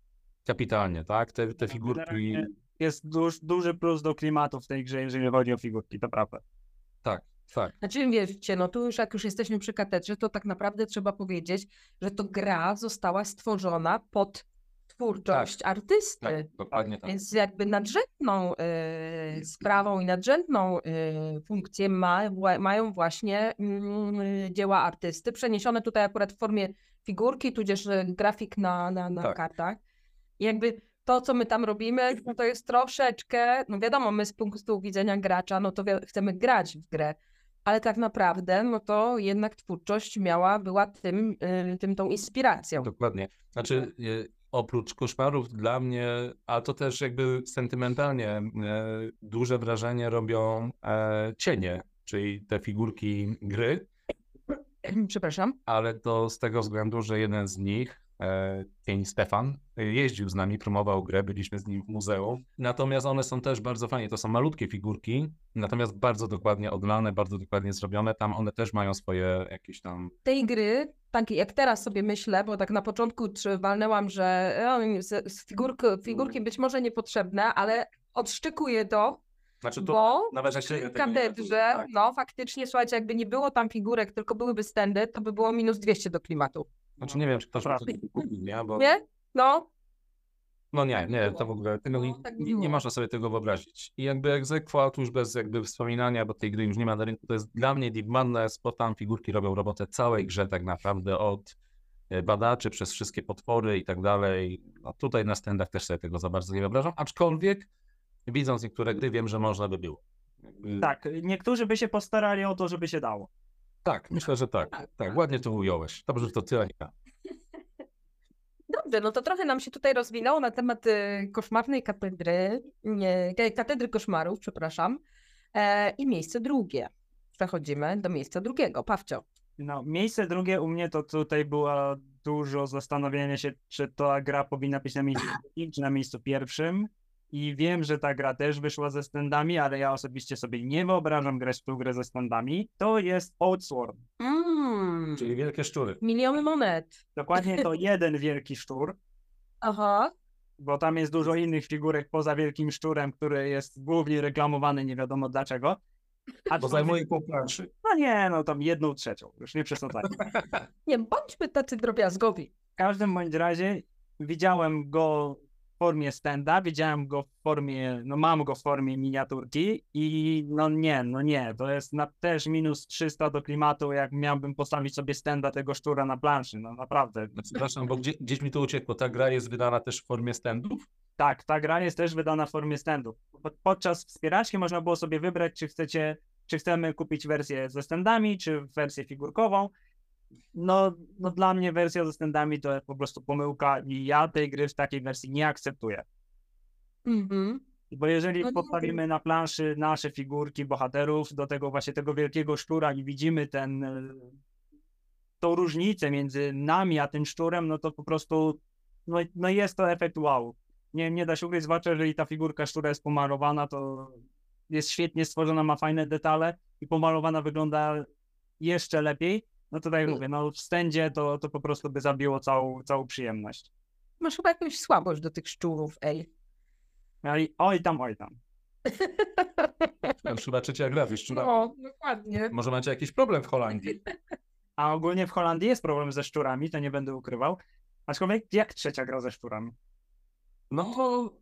kapitalnie, tak? Te, te figurki... Generalnie Jest duż, duży plus do klimatu w tej grze, jeżeli chodzi o figurki, to prawda. Tak, tak. Znaczy wiecie, no tu już jak już jesteśmy przy katedrze, to tak naprawdę trzeba powiedzieć, że to gra została stworzona pod twórczość artysty. Tak, dokładnie tak. Więc jakby nadrzędną y, sprawą i nadrzędną y, funkcję ma, wła- mają właśnie y, dzieła artysty, przeniesione tutaj akurat w formie figurki, tudzież y, grafik na, na, na Tak. kartach. I jakby to, co my tam robimy, no to jest troszeczkę, no wiadomo, my z punktu widzenia gracza, no to wi- chcemy grać w grę, ale tak naprawdę, no to jednak twórczość miała, była tym, y, tym tą inspiracją. Dokładnie. Znaczy, e, oprócz koszmarów dla mnie, a to też jakby sentymentalnie e, duże wrażenie robią e, cienie, czyli te figurki gry, Przepraszam. ale to z tego względu, że jeden z nich, e, cień Stefan, jeździł z nami, promował grę, byliśmy z nim w muzeum. Natomiast one są też bardzo fajnie, to są malutkie figurki, natomiast bardzo dokładnie odlane, bardzo dokładnie zrobione. Tam one też mają swoje jakieś tam tej gry, tak jak teraz sobie myślę, bo tak na początku czy walnęłam, że e, z, figurki, figurki być może niepotrzebne, ale odszczykuję to, Znaczy to bo nawet katedrze, tak. no faktycznie, słuchajcie, jakby nie było tam figurek, tylko byłyby stędy, to by było minus 200 do klimatu. Znaczy nie wiem, czy ktoś nie? Bo, Nie? No, No nie, nie, to w ogóle tego nie, No, tak nie, nie można sobie tego wyobrazić. I jakby egzekwo, tu już bez jakby wspominania, bo tej gry już nie ma na rynku, to jest dla mnie Deep Madness, bo tam figurki robią robotę całej grze tak naprawdę, od e, badaczy przez wszystkie potwory i tak dalej. No tutaj na standach też sobie tego za bardzo nie wyobrażam, aczkolwiek widząc niektóre gry wiem, że można by było. Jakby, Tak, niektórzy by się postarali o to, żeby się dało. Tak, myślę, że tak. Tak, ładnie to ująłeś. Dobrze, że to tyle. [LAUGHS] dobrze, no to trochę nam się tutaj rozwinęło na temat y, koszmarnej katedry, nie, ka- katedry koszmarów, przepraszam, e, i miejsce drugie. Przechodzimy do miejsca drugiego. Pawcio. No, miejsce drugie u mnie to tutaj było dużo zastanowienia się, czy ta gra powinna być na miejscu drugim, czy na miejscu pierwszym. I wiem, że ta gra też wyszła ze standami, ale ja osobiście sobie nie wyobrażam grać w tą grę ze standami. To jest Outsworn. Mm, Czyli wielkie szczury. miliony monet. Dokładnie to [LAUGHS] jeden wielki szczur, Aha. bo tam jest dużo innych figurek poza wielkim szczurem, który jest głównie reklamowany nie wiadomo dlaczego. A Bo zajmuje pół planszy. No nie, no tam jedną trzecią, już nie przesadzajmy. [LAUGHS] Nie, bądźmy tacy drobiazgowi. W każdym bądź razie widziałem go formie stenda, widziałem go w formie, no mam go w formie miniaturki i no nie, no nie, to jest na, też minus 300 do klimatu, jak miałbym postawić sobie stenda tego szczura na planszy, no naprawdę. No, Przepraszam, bo gdzie, gdzieś mi to uciekło. Ta gra jest wydana też w formie standów? Tak, ta gra jest też wydana w formie standów. Pod- Podczas wspieraczki można było sobie wybrać, czy chcecie, czy chcemy kupić wersję ze standami, czy wersję figurkową. No, no dla mnie wersja ze standami to jest po prostu pomyłka i ja tej gry w takiej wersji nie akceptuję. Mhm. Bo jeżeli No nie postawimy na planszy nasze figurki bohaterów do tego właśnie tego wielkiego szczura i widzimy ten, tą różnicę między nami a tym szczurem, no to po prostu no, no jest to efekt wow. Nie, nie da się ukryć, zwłaszcza jeżeli ta figurka szczura jest pomalowana, to jest świetnie stworzona, ma fajne detale i pomalowana wygląda jeszcze lepiej, no to tak jak mówię, no w stędzie to, to po prostu by zabiło całą, całą przyjemność. Masz chyba jakąś słabość do tych szczurów, ej. No i oj tam, oj tam. To już chyba trzecia gra wyszczura. No, dokładnie. Może macie jakiś problem w Holandii? A ogólnie w Holandii jest problem ze szczurami, to nie będę ukrywał. Aczkolwiek jak trzecia gra ze szczurami? No,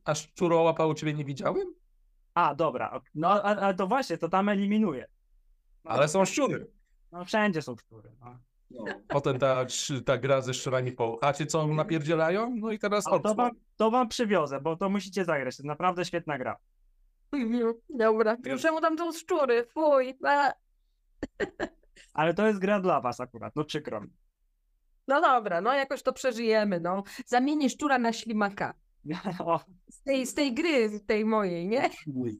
a szczurołapa u ciebie nie widziałem? A, dobra, no a, a to właśnie, to tam eliminuje. No, Ale są szczury. No wszędzie są szczury. No. Potem ta, ta gra ze szczurami po chacie, co napierdzielają, no i teraz A to, Oxford. wam, to wam przywiozę, bo to musicie zagrać, to jest naprawdę świetna gra. Dobra, to czemu tam są szczury? Fuj. A. [LAUGHS] Ale to jest gra dla was akurat, no przykro mi. No dobra, no jakoś to przeżyjemy, no. Zamienię szczura na ślimaka. [LAUGHS] Z tej, z tej gry, tej mojej, nie? Bo [LAUGHS]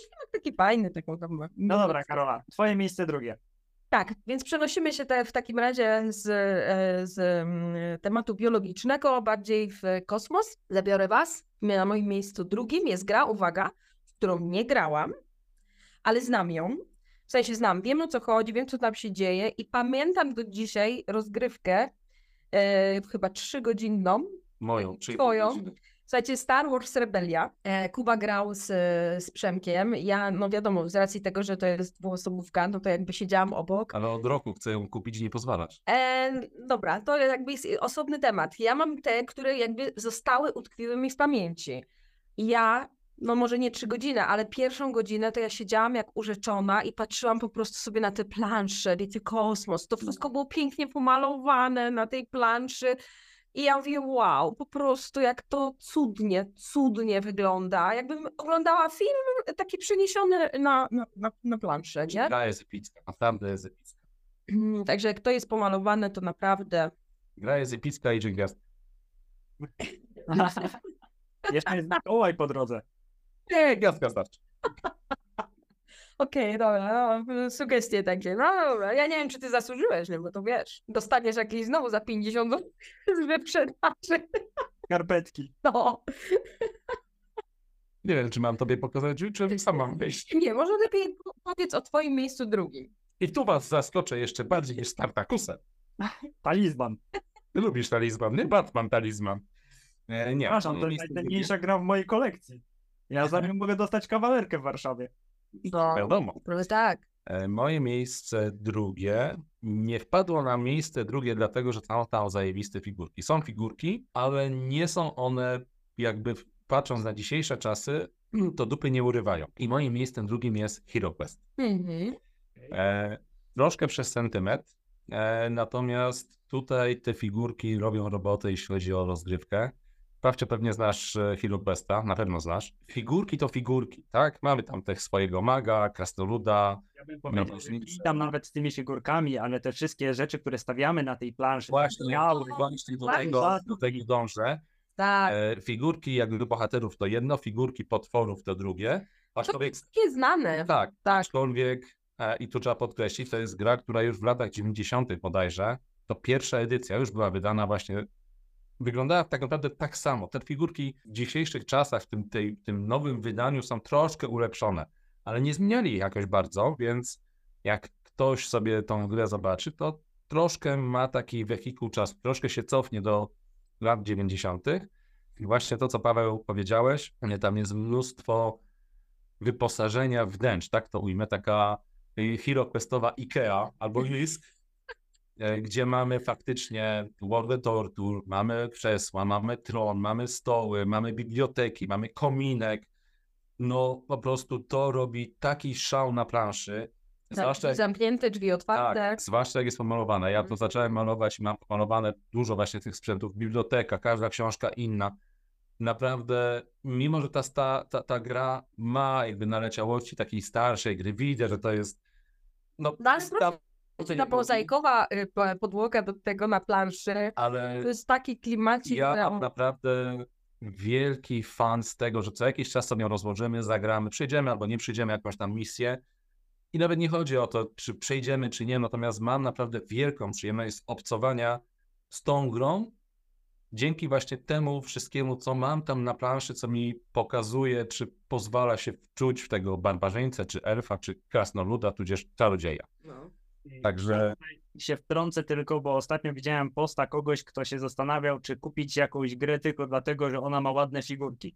ślimak taki fajny, taką tam no dobra, Karola, twoje miejsce drugie. Tak, więc przenosimy się te, w takim razie z, e, z mm, tematu biologicznego bardziej w kosmos. Zabiorę Was. Na moim miejscu drugim jest gra, uwaga, w którą nie grałam, ale znam ją. W sensie znam, wiem o co chodzi, wiem co tam się dzieje i pamiętam do dzisiaj rozgrywkę, e, chyba trzygodzinną, Moją, czyli Twoją. Słuchajcie, Star Wars Rebelia. E, Kuba grał z, z Przemkiem. Ja, no wiadomo, z racji tego, że to jest dwuosobówka, no to jakby siedziałam obok. Ale od roku chcę ją kupić i nie pozwalać. E, dobra, to jakby jest osobny temat. Ja mam te, które jakby zostały, utkwiły mi w pamięci. Ja, no może nie trzy godziny, ale pierwszą godzinę to ja siedziałam jak urzeczona i patrzyłam po prostu sobie na te plansze, ten kosmos. To wszystko było pięknie pomalowane na tej planszy. I ja mówię, wow, po prostu jak to cudnie, cudnie wygląda. Jakbym oglądała film taki przeniesiony na, na, na, na planszę, nie? Gra jest epicka, naprawdę jest epicka. Także jak to jest pomalowane, to naprawdę Gra jest epicka i dżingas. Jeszcze jest Mikołaj po drodze. Nie, gwiazdka starczy. Okej, dobra, no, sugestie takie. No dobra, ja nie wiem, czy ty zasłużyłeś, nie, bo to wiesz, dostaniesz jakieś znowu za 50 zł [LAUGHS] z wyprzedaży. Karpetki. No, Nie wiem, czy mam tobie pokazać, czy sam mam wyjść. nie, może lepiej powiedz o twoim miejscu drugim. I tu was zaskoczę jeszcze bardziej niż Spartakusem. [LAUGHS] Talizman. Ty lubisz talizman, nie? Batman talizman. E, nie. Przepraszam, to jest najcenniejsza gra w mojej kolekcji. Ja za nią mogę dostać kawalerkę w Warszawie. No, Wiadomo. prawie tak. E, Moje miejsce drugie nie wpadło na miejsce drugie, dlatego że tam tam zajebiste figurki. Są figurki, ale nie są one jakby patrząc na dzisiejsze czasy, [CLEARS THROAT] to dupy nie urywają. I moim miejscem drugim jest Hero Quest. Mhm. E, troszkę przez sentymetr, e, natomiast tutaj te figurki robią robotę, jeśli chodzi o rozgrywkę. Sprawdźcie, pewnie znasz e, Hero Questa, na pewno znasz. Figurki to figurki, tak? Mamy tam też swojego maga, krasnoluda. Ja bym powiedział, witam nawet z tymi figurkami, ale te wszystkie rzeczy, które stawiamy na tej planszy, Właśnie, miały, właśnie do Właśnie. tego, do tego dążę. Tak, E, figurki jakby bohaterów to jedno, figurki potworów to drugie. Aczkolwiek, takie znane. tak, Tak. aczkolwiek e, i tu trzeba podkreślić, to jest gra, która już w latach 90. bodajże, to pierwsza edycja już była wydana właśnie, wyglądała tak naprawdę tak samo. Te figurki w dzisiejszych czasach, w tym, tej, tym nowym wydaniu są troszkę ulepszone, ale nie zmieniali ich jakoś bardzo, więc jak ktoś sobie tą grę zobaczy, to troszkę ma taki wehikuł czasu, troszkę się cofnie do lat 90. I właśnie to, co Paweł powiedziałeś, tam jest mnóstwo wyposażenia wnętrz, tak to ujmę, taka y, Hero Questowa Ikea albo [LAUGHS] Lisk, gdzie mamy faktycznie World Tortur, mamy krzesła, mamy tron, mamy stoły, mamy biblioteki, mamy kominek. No po prostu to robi taki szał na planszy. Zwłaszcza Zamknięte drzwi otwarte. tak, zwłaszcza jak jest pomalowane. Ja to Mhm. zacząłem malować i mam pomalowane dużo właśnie tych sprzętów. Biblioteka, każda książka inna. Naprawdę, mimo że ta, sta, ta, ta gra ma jakby naleciałości takiej starszej gry, widzę, że to jest no, No, ale sta- Ta mozaikowa y, po- podłoga do tego na planszy. ale To jest taki klimacik, ja on- naprawdę wielki fan z tego, że co jakiś czas sobie rozłożymy, zagramy, przejdziemy albo nie przejdziemy jakąś tam misję. I nawet nie chodzi o to, czy przejdziemy, czy nie, natomiast mam naprawdę wielką przyjemność z obcowania z tą grą dzięki właśnie temu wszystkiemu, co mam tam na planszy, co mi pokazuje, czy pozwala się wczuć w tego barbarzyńcę, czy elfa, czy krasnoluda, tudzież czarodzieja. No. Także się wtrącę tylko, bo ostatnio widziałem posta kogoś, kto się zastanawiał, czy kupić jakąś grę tylko dlatego, że ona ma ładne figurki.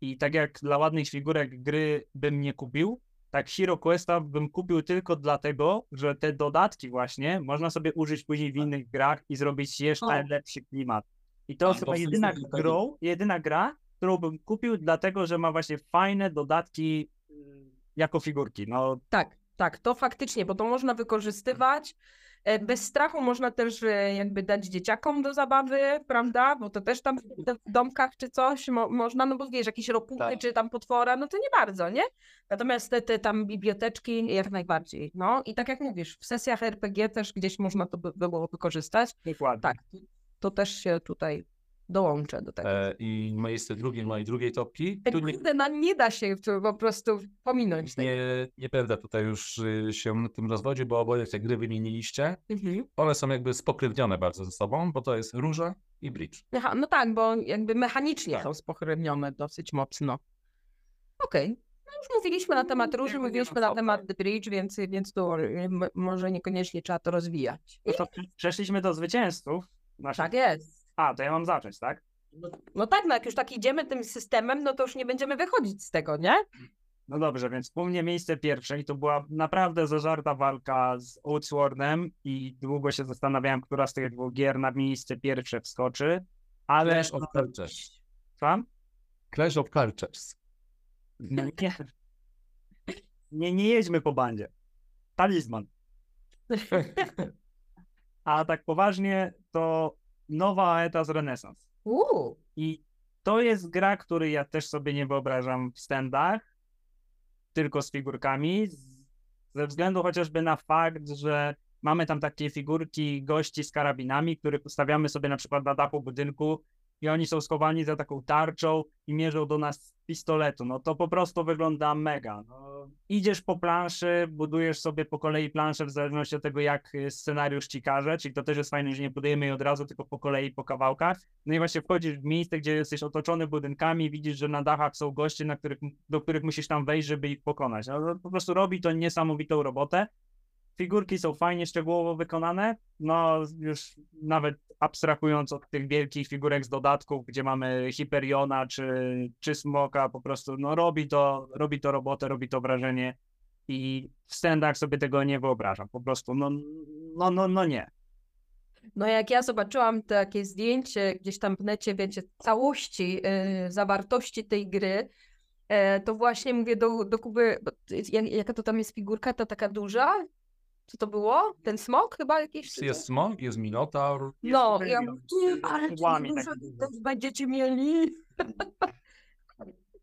I tak jak dla ładnych figurek gry bym nie kupił, tak Hero Questa bym kupił tylko dlatego, że te dodatki właśnie można sobie użyć później w innych grach i zrobić jeszcze O. lepszy klimat. I to A, chyba jedyna grą, jedyna gra, którą bym kupił dlatego, że ma właśnie fajne dodatki y, jako figurki. No Tak, tak, to faktycznie, bo to można wykorzystywać. E, Bez strachu można też e, jakby dać dzieciakom do zabawy, prawda? Bo to też tam w w domkach czy coś mo można, no bo wiesz, jakieś ropuchy Tak. czy tam potwora, no to nie bardzo, nie? Natomiast te, te tam biblioteczki jak najbardziej, no. I tak jak mówisz, w sesjach RPG też gdzieś można to by było wykorzystać. dokładnie. Tak, to też się tutaj dołączę do tego. e, i miejsce drugie mojej drugiej topki, tu nie, no nie da się tu po prostu pominąć tego. nie, nie będę tutaj już y, się na tym rozwodził, bo oboje te gry wymieniliście. Mhm. One są jakby spokrewnione bardzo ze sobą, bo to jest róża i bridge. Aha, no tak, bo jakby mechanicznie Tak. są spokrewnione dosyć mocno. Okej. No już mówiliśmy na temat róży, nie mówiliśmy na temat The Bridge, więc, więc tu y, może niekoniecznie trzeba to rozwijać. No to przeszliśmy do zwycięzców. Naszych... Tak jest. A, to ja mam zacząć, tak? No tak, no jak już tak idziemy tym systemem, no to już nie będziemy wychodzić z tego, nie? No dobrze, więc u mnie miejsce pierwsze i to była naprawdę zażarta walka z Outswordem i długo się zastanawiałem, która z tych dwóch gier na miejsce pierwsze wskoczy, ale... Clash of Cultures. Słucham? Clash of Cultures. No nie. nie, nie jedźmy po bandzie. Talizman. [LAUGHS] A tak poważnie, to nowa Aeta z Renesans. I to jest gra, której ja też sobie nie wyobrażam w standach, tylko z figurkami, ze względu chociażby na fakt, że mamy tam takie figurki gości z karabinami, których ustawiamy sobie na przykład na dachu budynku i oni są schowani za taką tarczą i mierzą do nas z pistoletu. No to po prostu wygląda mega. No, idziesz po planszy, budujesz sobie po kolei planszę w zależności od tego, jak y, scenariusz ci każe, czyli to też jest fajne, że nie budujemy jej od razu, tylko po kolei, po kawałkach. No i właśnie wchodzisz w miejsce, gdzie jesteś otoczony budynkami, widzisz, że na dachach są goście, na których, do których musisz tam wejść, żeby ich pokonać. No, to po prostu robi to niesamowitą robotę. Figurki są fajnie szczegółowo wykonane, no już nawet abstrahując od tych wielkich figurek z dodatków, gdzie mamy Hyperiona czy, czy Smoka, po prostu no robi to, robi to robotę, robi to wrażenie i w standach sobie tego nie wyobrażam, po prostu no, no, no, no nie. No jak ja zobaczyłam takie zdjęcie gdzieś tam w necie, wiecie, całości y, zawartości tej gry, e, to właśnie mówię do, do Kuby, jaka to tam jest figurka, to taka duża? Co to było? Ten smok chyba jakiś? Jest co? smog, jest Minotaur. No, Jest ja mówię, ale dużo też będziecie mieli. [LAUGHS]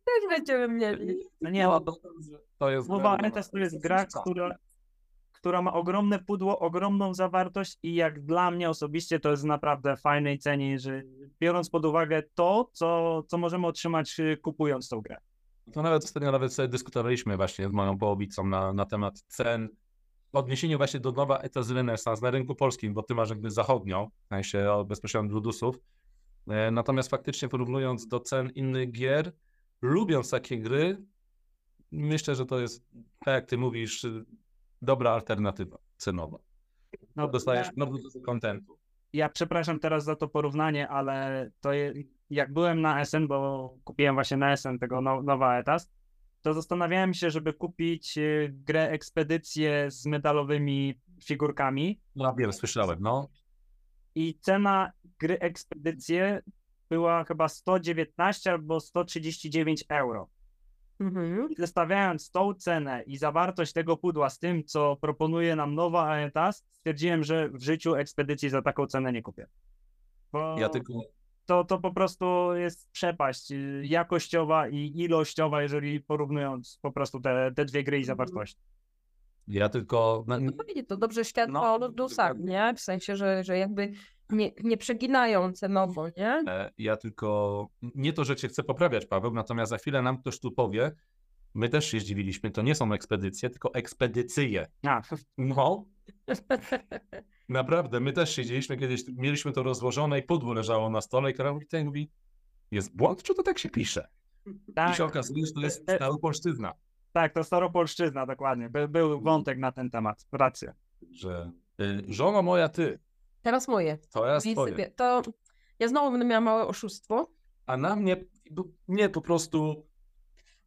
Też będziemy mieli. No nie, no, To jest Mowa Etes to jest gra, która, która ma ogromne pudło, ogromną zawartość i jak dla mnie osobiście to jest naprawdę fajnej cenie, że biorąc pod uwagę to, co, co możemy otrzymać y, kupując tą grę. To nawet ostatnio nawet sobie dyskutowaliśmy właśnie z moją połowicą na, na temat cen. W odniesieniu właśnie do nowa ETA z Renesans na rynku polskim, bo ty masz jakby zachodnią, w sensie bezpośrednio Ludusów. E, Natomiast faktycznie porównując do cen innych gier, lubiąc takie gry, myślę, że to jest, tak jak ty mówisz, dobra alternatywa cenowa. No, Dostajesz no, dużo kontentu. ja przepraszam teraz za to porównanie, ale to je, jak byłem na SN, bo kupiłem właśnie na SN tego no, nowa Etas, to zastanawiałem się, żeby kupić y, grę ekspedycję z metalowymi figurkami, No wiem, słyszałem, no. i cena gry Ekspedycje była chyba 119 albo 139 euro. Mhm. I Zestawiając tą cenę i zawartość tego pudła z tym, co proponuje nam nowa Aetas, stwierdziłem, że w życiu Ekspedycji za taką cenę nie kupię. Bo Ja tylko to, to po prostu jest przepaść y, jakościowa i ilościowa, jeżeli porównując po prostu te, te dwie gry i zawartość. Ja tylko. No to dobrze świadczy No, o Ludusach, nie? W sensie, że, że jakby nie, nie przeginają cenowo, nie? E, Ja tylko. Nie to, że cię chcę poprawiać, Paweł, natomiast za chwilę nam ktoś tu powie. My też się zdziwiliśmy. To nie są ekspedycje, tylko ekspedycyje. A, No. [LAUGHS] Naprawdę, my też siedzieliśmy kiedyś, mieliśmy to rozłożone i pudło leżało na stole i Karol mówi, mówi, jest błąd, czy to tak się pisze? I Tak, się okazuje, że to jest staropolszczyzna, tak, to staropolszczyzna, dokładnie. By, był wątek na ten temat. Racja. że y, żono moja ty, Teraz moje. to ja To ja znowu będę miała małe oszustwo, A na mnie, nie po prostu,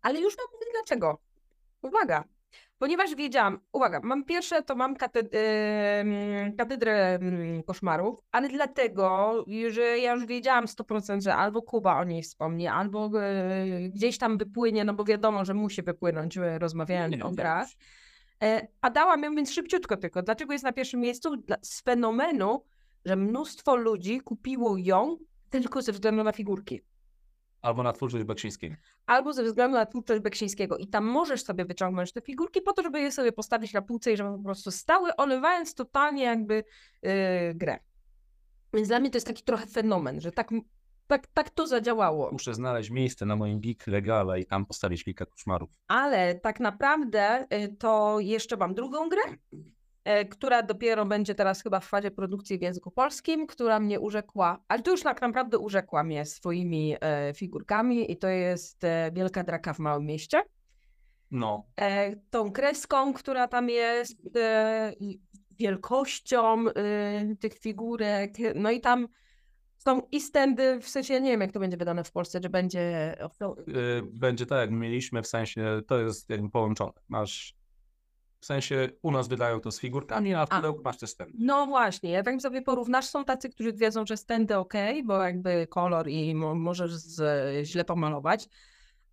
ale już wam mówię dlaczego. Uwaga, ponieważ wiedziałam, uwaga, mam pierwsze, to mam kated- em, katedrę em, koszmarów, ale dlatego, że ja już wiedziałam 100%, że albo Kuba o niej wspomni, albo e, gdzieś tam wypłynie, no bo wiadomo, że musi wypłynąć, rozmawiając o grach. E, A dałam ją więc szybciutko tylko. Dlaczego jest na pierwszym miejscu? Z fenomenu, że mnóstwo ludzi kupiło ją tylko ze względu na figurki. Albo na twórczość Beksińskiej. Albo ze względu na twórczość Beksińskiego. I tam możesz sobie wyciągnąć te figurki po to, żeby je sobie postawić na półce i żeby po prostu stały, olewając totalnie jakby yy, grę. Więc dla mnie to jest taki trochę fenomen, że tak, tak, tak to zadziałało. Muszę znaleźć miejsce na moim geek regale i tam postawić kilka koszmarów. Ale tak naprawdę y, to jeszcze mam drugą grę, która dopiero będzie teraz chyba w fazie produkcji w języku polskim, która mnie urzekła, ale to już tak naprawdę urzekła mnie swoimi e, figurkami i to jest e, Wielka Draka w Małym Mieście. No, E, tą kreską, która tam jest, e, wielkością e, tych figurek, no i tam są i stędy, w sensie nie wiem jak to będzie wydane w Polsce, czy będzie... będzie tak, jak mieliśmy, w sensie, to jest jakby połączone. Masz, w sensie, u nas wydają to z figurkami, a w pudełku masz te stędy. No właśnie, jak tak sobie porównasz, są tacy, którzy wiedzą, że stędy ok, bo jakby kolor i mo możesz z, źle pomalować,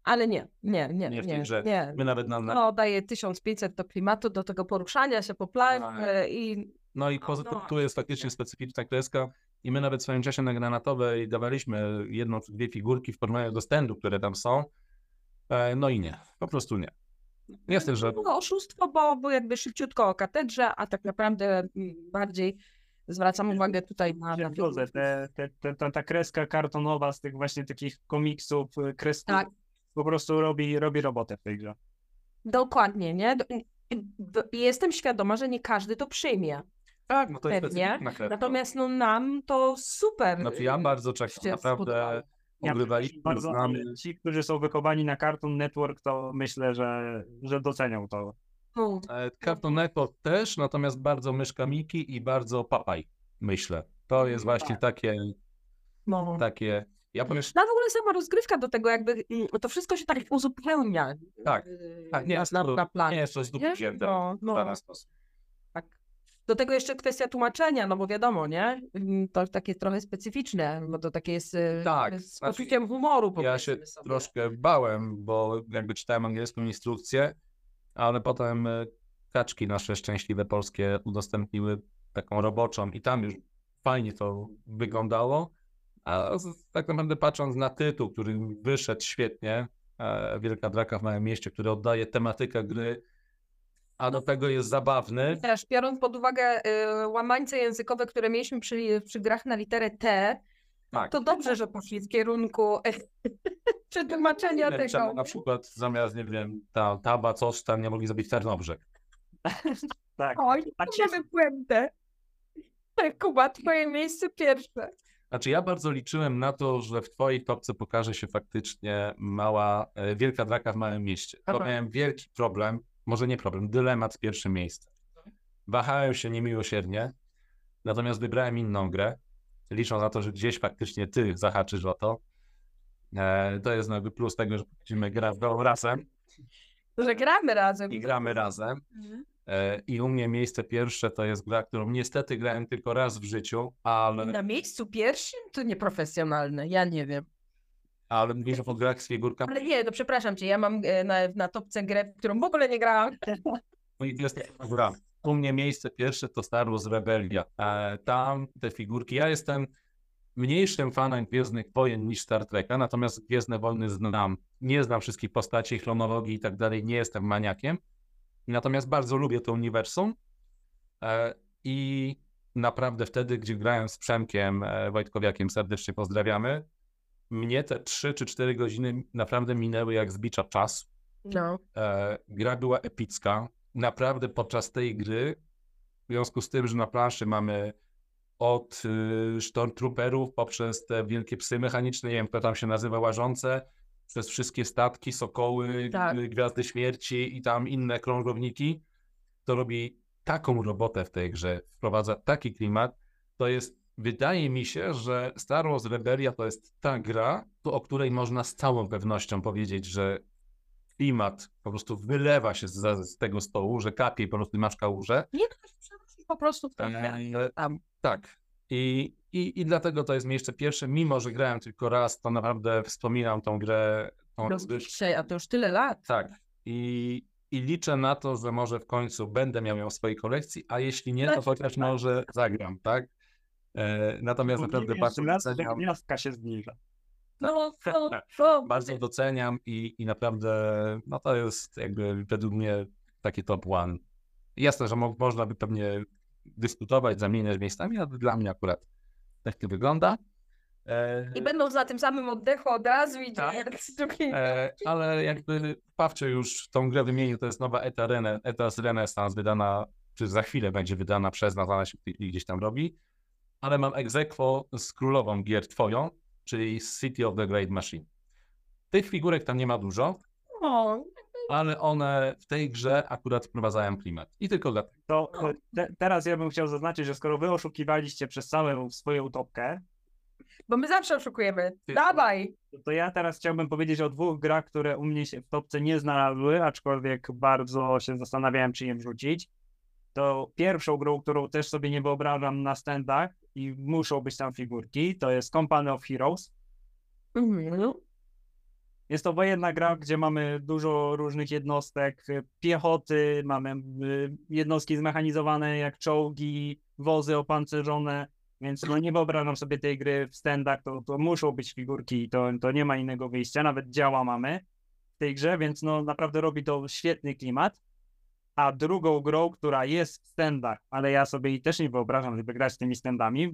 ale nie, nie, nie, Nie nie, w tej grze. nie. My nawet na, No, daje 1500 do klimatu, do tego poruszania się po planie Tak. i No i poza No tym tu jest faktycznie specyficzna kreska i my nawet w swoim czasie na granatowej dawaliśmy jedną czy dwie figurki w porównaniu do stędu, które tam są. E, No i nie, po prostu nie. Jestem, że było oszustwo, bo, bo jakby szybciutko o katedrze, a tak naprawdę mm, bardziej zwracam uwagę tutaj na, na te, te, te, ta, ta kreska kartonowa z tych właśnie takich komiksów, y, kresków, Tak. po prostu robi, robi robotę w tej grze. Dokładnie, nie? Jestem świadoma, że nie każdy to przyjmie. tak, no to jest Pewnie. specyficzna kreska. Natomiast no nam to super. Znaczy ja bardzo czekam, się naprawdę Ja Bardzo, znamy. ci, którzy są wychowani na Cartoon Network, to myślę, że, że docenią to. No, E, Cartoon Network też, natomiast bardzo Myszka Miki i bardzo Papaj, myślę. To jest właśnie Tak. takie, no. takie, ja powiem, No w ogóle sama rozgrywka do tego jakby, to wszystko się tak uzupełnia. Tak, tak, nie, na, jest na, planie. nie jest Nie? wzięte No, no. Do tego jeszcze kwestia tłumaczenia, no bo wiadomo, nie? Mm, To takie trochę specyficzne, bo to takie jest yy, Tak, z znaczy, poczuciem humoru Ja się sobie. troszkę bałem, bo jakby czytałem angielską instrukcję, ale potem e, kaczki nasze szczęśliwe polskie udostępniły taką roboczą i tam już fajnie to wyglądało. A tak naprawdę patrząc na tytuł, który wyszedł świetnie, e, Wielka Draka w Małym Mieście, który oddaje tematykę gry, a do tego jest zabawny. Też biorąc pod uwagę y, łamańce językowe, które mieliśmy przy, przy grach na literę T, Tak. to dobrze, że poszli w kierunku [LAUGHS] przetłumaczenia tego. czemu na przykład zamiast, nie wiem, ta taba, coś tam, nie mogli zrobić Tarnobrzeg. [LAUGHS] Tak. Oj, mamy puentę. Tak, Kuba, twoje miejsce pierwsze. Znaczy ja bardzo liczyłem na to, że w twojej topce pokaże się faktycznie mała, e, wielka draka w małym mieście. To Aha. miałem wielki problem, może nie problem, dylemat z pierwszym miejscem. Wahałem się niemiłosiernie, natomiast wybrałem inną grę, licząc na to, że gdzieś faktycznie ty zahaczysz o to. E, to jest jakby plus tego, że będziemy grać razem Że gramy razem. i gramy razem. Mhm. E, I u mnie miejsce pierwsze to jest gra, którą niestety grałem tylko raz w życiu, ale, Na miejscu pierwszym to nieprofesjonalne, ja nie wiem. Ale mówisz o grach z figurkami. Ale nie, no przepraszam cię, ja mam e, na, na topce grę, w którą w ogóle nie grałam. No i jest gra. U mnie miejsce pierwsze to Star Wars Rebellia. E, tam te figurki, ja jestem mniejszym fanem Gwiezdnych Wojen niż Star Treka, natomiast Gwiezdne Wojny znam. Nie znam wszystkich postaci, chronologii i tak dalej, nie jestem maniakiem. Natomiast bardzo lubię to uniwersum. E, I naprawdę wtedy, gdzie grałem z Przemkiem Wojtkowiakiem, serdecznie pozdrawiamy, mnie te 3 czy 4 godziny naprawdę minęły jak z bicza czas. No. E, gra była epicka. Naprawdę podczas tej gry związku z tym, że na planszy mamy od y, Stormtrooperów poprzez te wielkie psy mechaniczne, nie wiem, kto tam się nazywa, łażące, przez wszystkie statki, sokoły, Tak. y, gwiazdy śmierci i tam inne krążowniki, to robi taką robotę w tej grze, wprowadza taki klimat, to jest, wydaje mi się, że Star Wars Rebellia to jest ta gra, o której można z całą pewnością powiedzieć, że klimat po prostu wylewa się z, z tego stołu, że kapie i po prostu masz kałużę. Nie to przenosisz po prostu w świat. Eee, tam. Tak. I, i, I dlatego to jest miejsce pierwsze. Mimo, że grałem tylko raz, to naprawdę wspominam tą grę. Tą Do dzisiaj, a to już tyle lat. Tak. I, I liczę na to, że może w końcu będę miał ją w swojej kolekcji, a jeśli nie, to chociaż może zagram, tak? E, natomiast naprawdę bardzo doceniam, Gwiazdka się zbliża. No, no, [LAUGHS] no. bardzo doceniam i, i naprawdę no to jest jakby według mnie taki top one. Jasne, że mo- można by pewnie dyskutować, zamieniać miejscami, ale dla mnie akurat tak to wygląda. E, I będą na tym samym oddechu od razu i Tak. E, ale jakby Pawcio już tą grę wymienił, to jest nowa Eta, Rene, Eta Renaissance wydana, czy za chwilę będzie wydana przez nas, ona się gdzieś tam robi. Ale mam egzekwo z królową gier twoją, czyli City of the Great Machine. Tych figurek tam nie ma dużo, O, ale one w tej grze akurat wprowadzają klimat. I tylko dlatego. To e, te, teraz ja bym chciał zaznaczyć, że skoro wy oszukiwaliście przez całą swoją utopkę, bo my zawsze oszukujemy. Ty- Dawaj! to ja teraz chciałbym powiedzieć o dwóch grach, które u mnie się w topce nie znalazły, aczkolwiek bardzo się zastanawiałem, czy je wrzucić. To pierwszą grą, którą też sobie nie wyobrażam na standach i muszą być tam figurki, to jest Company of Heroes. Mhm. Jest to wojenna gra, gdzie mamy dużo różnych jednostek, y, piechoty, mamy y, jednostki zmechanizowane jak czołgi, wozy opancerzone, więc no nie wyobrażam sobie tej gry w standach, to, to muszą być figurki, to, to nie ma innego wyjścia, nawet działa mamy w tej grze, więc no naprawdę robi to świetny klimat. A drugą grą, która jest w standach, ale ja sobie jej też nie wyobrażam, żeby grać z tymi standami,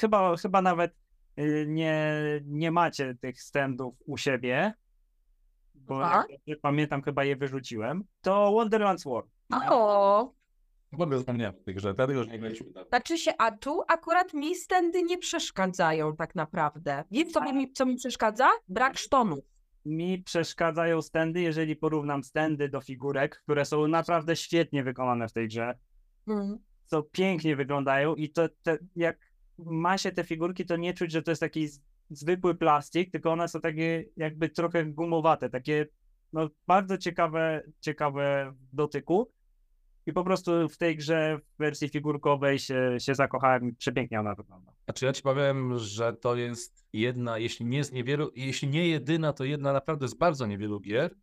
chyba, chyba nawet y, nie, nie macie tych standów u siebie, bo Aha. jak pamiętam, chyba je wyrzuciłem, to Wonderland's War. O, W ogóle zapomniałem o tej grze, dlatego że nie graliśmy. znaczy się, a tu akurat mi stędy nie przeszkadzają tak naprawdę. Wiesz, co mi, co mi przeszkadza? Brak sztonów. Mi przeszkadzają standy, jeżeli porównam standy do figurek, które są naprawdę świetnie wykonane w tej grze. Mhm. co pięknie wyglądają i to te, jak ma się te figurki, to nie czuć, że to jest taki zwykły plastik, tylko one są takie jakby trochę gumowate, takie no, bardzo ciekawe, ciekawe w dotyku. I po prostu w tej grze w wersji figurkowej się, się zakochałem i przepięknie ona wygląda. Znaczy ja ci powiem, że to jest jedna, jeśli nie z niewielu, jeśli nie jedyna, to jedna naprawdę z bardzo niewielu gier,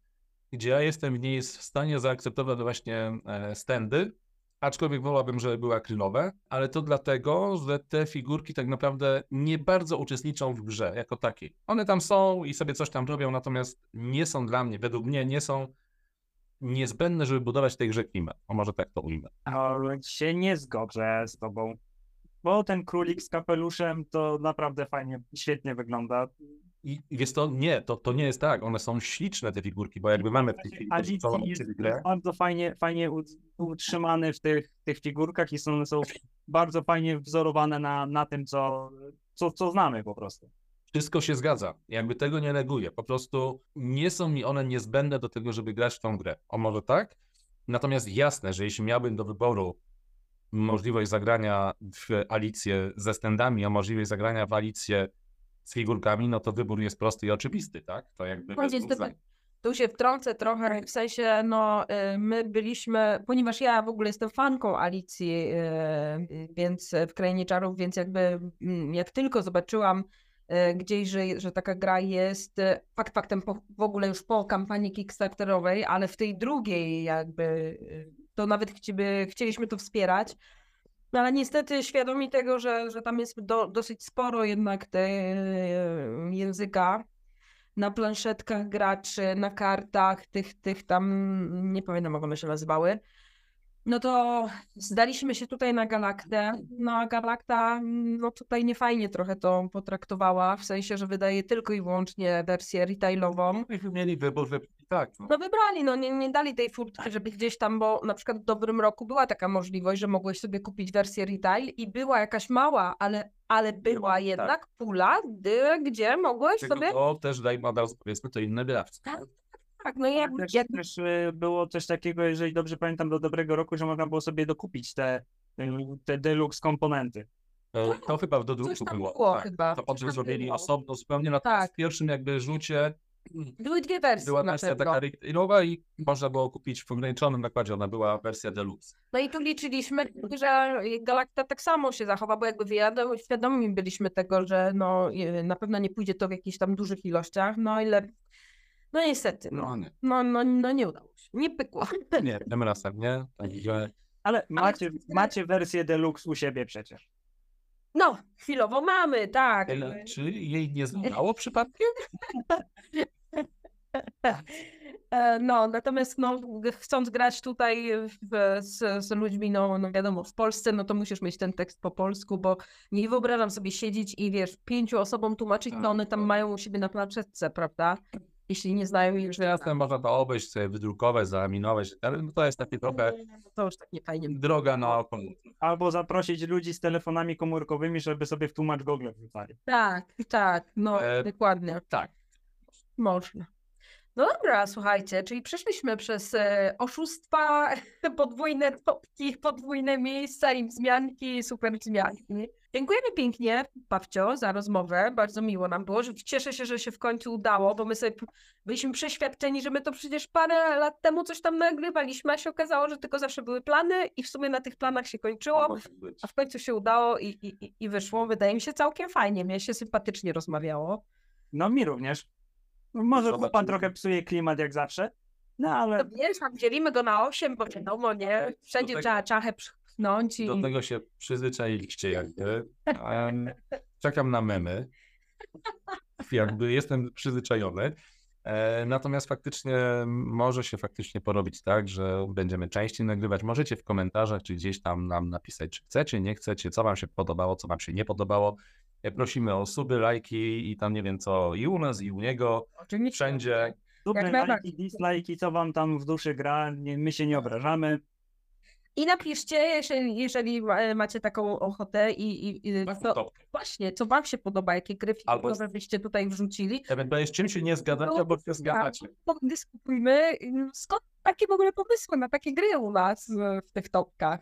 gdzie ja jestem w niej w stanie zaakceptować właśnie e, standy, aczkolwiek wolałbym, żeby były akrylowe, ale to dlatego, że te figurki tak naprawdę nie bardzo uczestniczą w grze jako takiej. One tam są i sobie coś tam robią, natomiast nie są dla mnie, według mnie nie są niezbędne, żeby budować w tej grze klimat. O może tak to ujmę. Ale się nie zgodzę z tobą, bo ten królik z kapeluszem to naprawdę fajnie, świetnie wygląda. I wiesz to nie, to, to nie jest tak. One są śliczne te figurki, bo jakby mamy w tej chwili Alicji jest grę. bardzo fajnie, fajnie utrzymany w tych, tych figurkach i są, są bardzo fajnie wzorowane na, na tym, co, co, co znamy po prostu. Wszystko się zgadza. Jakby tego nie neguję. Po prostu nie są mi one niezbędne do tego, żeby grać w tą grę. O może tak? Natomiast jasne, że jeśli miałbym do wyboru możliwość zagrania w Alicję ze standami, a możliwość zagrania w Alicję z figurkami, no to wybór jest prosty i oczywisty, tak? To jakby. Tu się wtrącę trochę, w sensie, no, y, my byliśmy, ponieważ ja w ogóle jestem fanką Alicji, y, y, więc w Krainie Czarów, więc jakby mm, jak tylko zobaczyłam gdzieś, że, że taka gra jest, y, fakt faktem po, w ogóle już po kampanii Kickstarterowej, ale w tej drugiej jakby, y, to nawet chcieliby, chcieliśmy to wspierać, no ale niestety świadomi tego, że, że tam jest do, dosyć sporo jednak te, języka, na planszetkach graczy, na kartach, tych, tych tam, nie pamiętam jak one się nazywały, no to zdaliśmy się tutaj na Galaktę. No a Galakta, no tutaj niefajnie trochę to potraktowała, w sensie, że wydaje tylko i wyłącznie wersję retailową. Myśmy mieli wybór, że Tak, no. No wybrali, no nie, nie dali tej furtki, żeby gdzieś tam, bo na przykład w dobrym roku była taka możliwość, że mogłeś sobie kupić wersję retail i była jakaś mała, ale, ale była tak. jednak pula, dy- gdzie mogłeś Tylko sobie... to też daj nadal, powiedzmy, to inne wydawcy. Tak, no i jak, Też, jak też y, było coś takiego, jeżeli dobrze pamiętam, do dobrego roku, że można było sobie dokupić te, y, te deluxe komponenty. E, To chyba w dodruku było. było tak. chyba. To potem zrobili było. osobno zupełnie, na Tak. w pierwszym jakby rzucie Były dwie wersje była wersja taka retailowa i można było kupić w ograniczonym nakładzie, ona była wersja deluxe. No i tu liczyliśmy, że Galacta tak samo się zachowa, bo jakby wyjadą, świadomi byliśmy tego, że no, y, na pewno nie pójdzie to w jakichś tam dużych ilościach, no ile... No niestety, no, No nie, no, no, no nie udało się, nie pykło. [LAUGHS] nie, tym razem nie. Także Ale macie, macie wersję deluxe u siebie przecież. No, chwilowo mamy, tak. ale czy jej nie zdało [LAUGHS] przypadkiem? E, No, natomiast no, chcąc grać tutaj w, z, z ludźmi, no, no wiadomo, w Polsce, no to musisz mieć ten tekst po polsku, bo nie wyobrażam sobie siedzieć i wiesz, pięciu osobom tłumaczyć, co one tam mają u siebie na planszetce, prawda? Jeśli nie znają Już jasne, można to obejść, sobie wydrukować, zalaminować, ale no to jest takie trochę To już tak nie fajnie. droga na oko. Albo zaprosić ludzi z telefonami komórkowymi, żeby sobie w tłumacz Google wrzucali. Tak, tak, no E, dokładnie. Tak. Można. No dobra, słuchajcie, czyli przeszliśmy przez e, oszustwa, [LAUGHS] podwójne topki, podwójne miejsca i wzmianki, super wzmianki. Dziękujemy pięknie, Pawcio, za rozmowę. Bardzo miło nam było. Cieszę się, że się w końcu udało, bo my sobie byliśmy przeświadczeni, że my to przecież parę lat temu coś tam nagrywaliśmy, a się okazało, że tylko zawsze były plany i w sumie na tych planach się kończyło. A w końcu się udało i, i, i- wyszło. Wydaje mi się całkiem fajnie. Mnie się sympatycznie rozmawiało. No mi również. Może Zobaczymy. pan trochę psuje klimat jak zawsze, no ale No wiesz, tam dzielimy go na osiem, bo wiadomo, nie? Wszędzie tego- trzeba czachę pchnąć i... Do tego się przyzwyczailiście jakby. [LAUGHS] Czekam na memy. Jakby jestem przyzwyczajony. E, Natomiast faktycznie może się faktycznie porobić tak, że będziemy częściej nagrywać. Możecie w komentarzach czy gdzieś tam nam napisać, czy chcecie, nie chcecie, co wam się podobało, co wam się nie podobało. E, Prosimy o suby, lajki i tam nie wiem co i u nas, i u niego, Oczywiście. wszędzie. super lajki, dislajki, co wam tam w duszy gra, nie, my się nie obrażamy. I napiszcie, jeżeli, jeżeli macie taką ochotę i, i, i Tak, co, to właśnie, co wam się podoba, jakie gry filmowe byście tutaj wrzucili. Ewentualnie z czym się nie zgadzacie, albo się zgadzacie. Dyskutujmy, y, skąd takie w ogóle pomysły na takie gry u nas e, w tych topkach.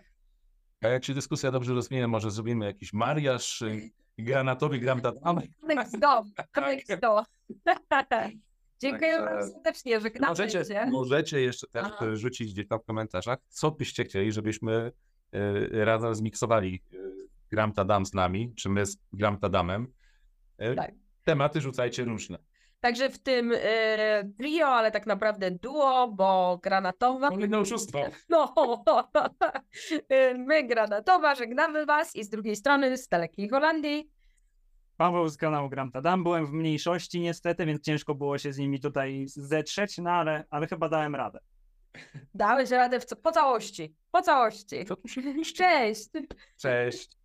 A jak się dyskusja dobrze rozwinie, może zrobimy jakiś mariaż y, granatowy, granatowy. Next do, [LAUGHS] next do. [LAUGHS] Dziękuję Także- bardzo serdecznie, że Możecie, knapecie. możecie jeszcze też Aha. rzucić gdzieś tam w komentarzach, co byście chcieli, żebyśmy y, razem zmiksowali y, Gram Tadam z nami, czy my z Gram Tadamem. Y, Tak. Tematy rzucajcie różne. Także w tym e, trio, ale tak naprawdę duo, bo granatowa. Kolejne oszustwo. No, [LAUGHS] e, my granatowa, żegnamy was i z drugiej strony z dalekiej Holandii. Paweł z kanału Gram Tadam, byłem w mniejszości niestety, więc ciężko było się z nimi tutaj zetrzeć, no ale, ale chyba dałem radę. Dałeś radę w co, po całości. Po całości. Cześć. Cześć.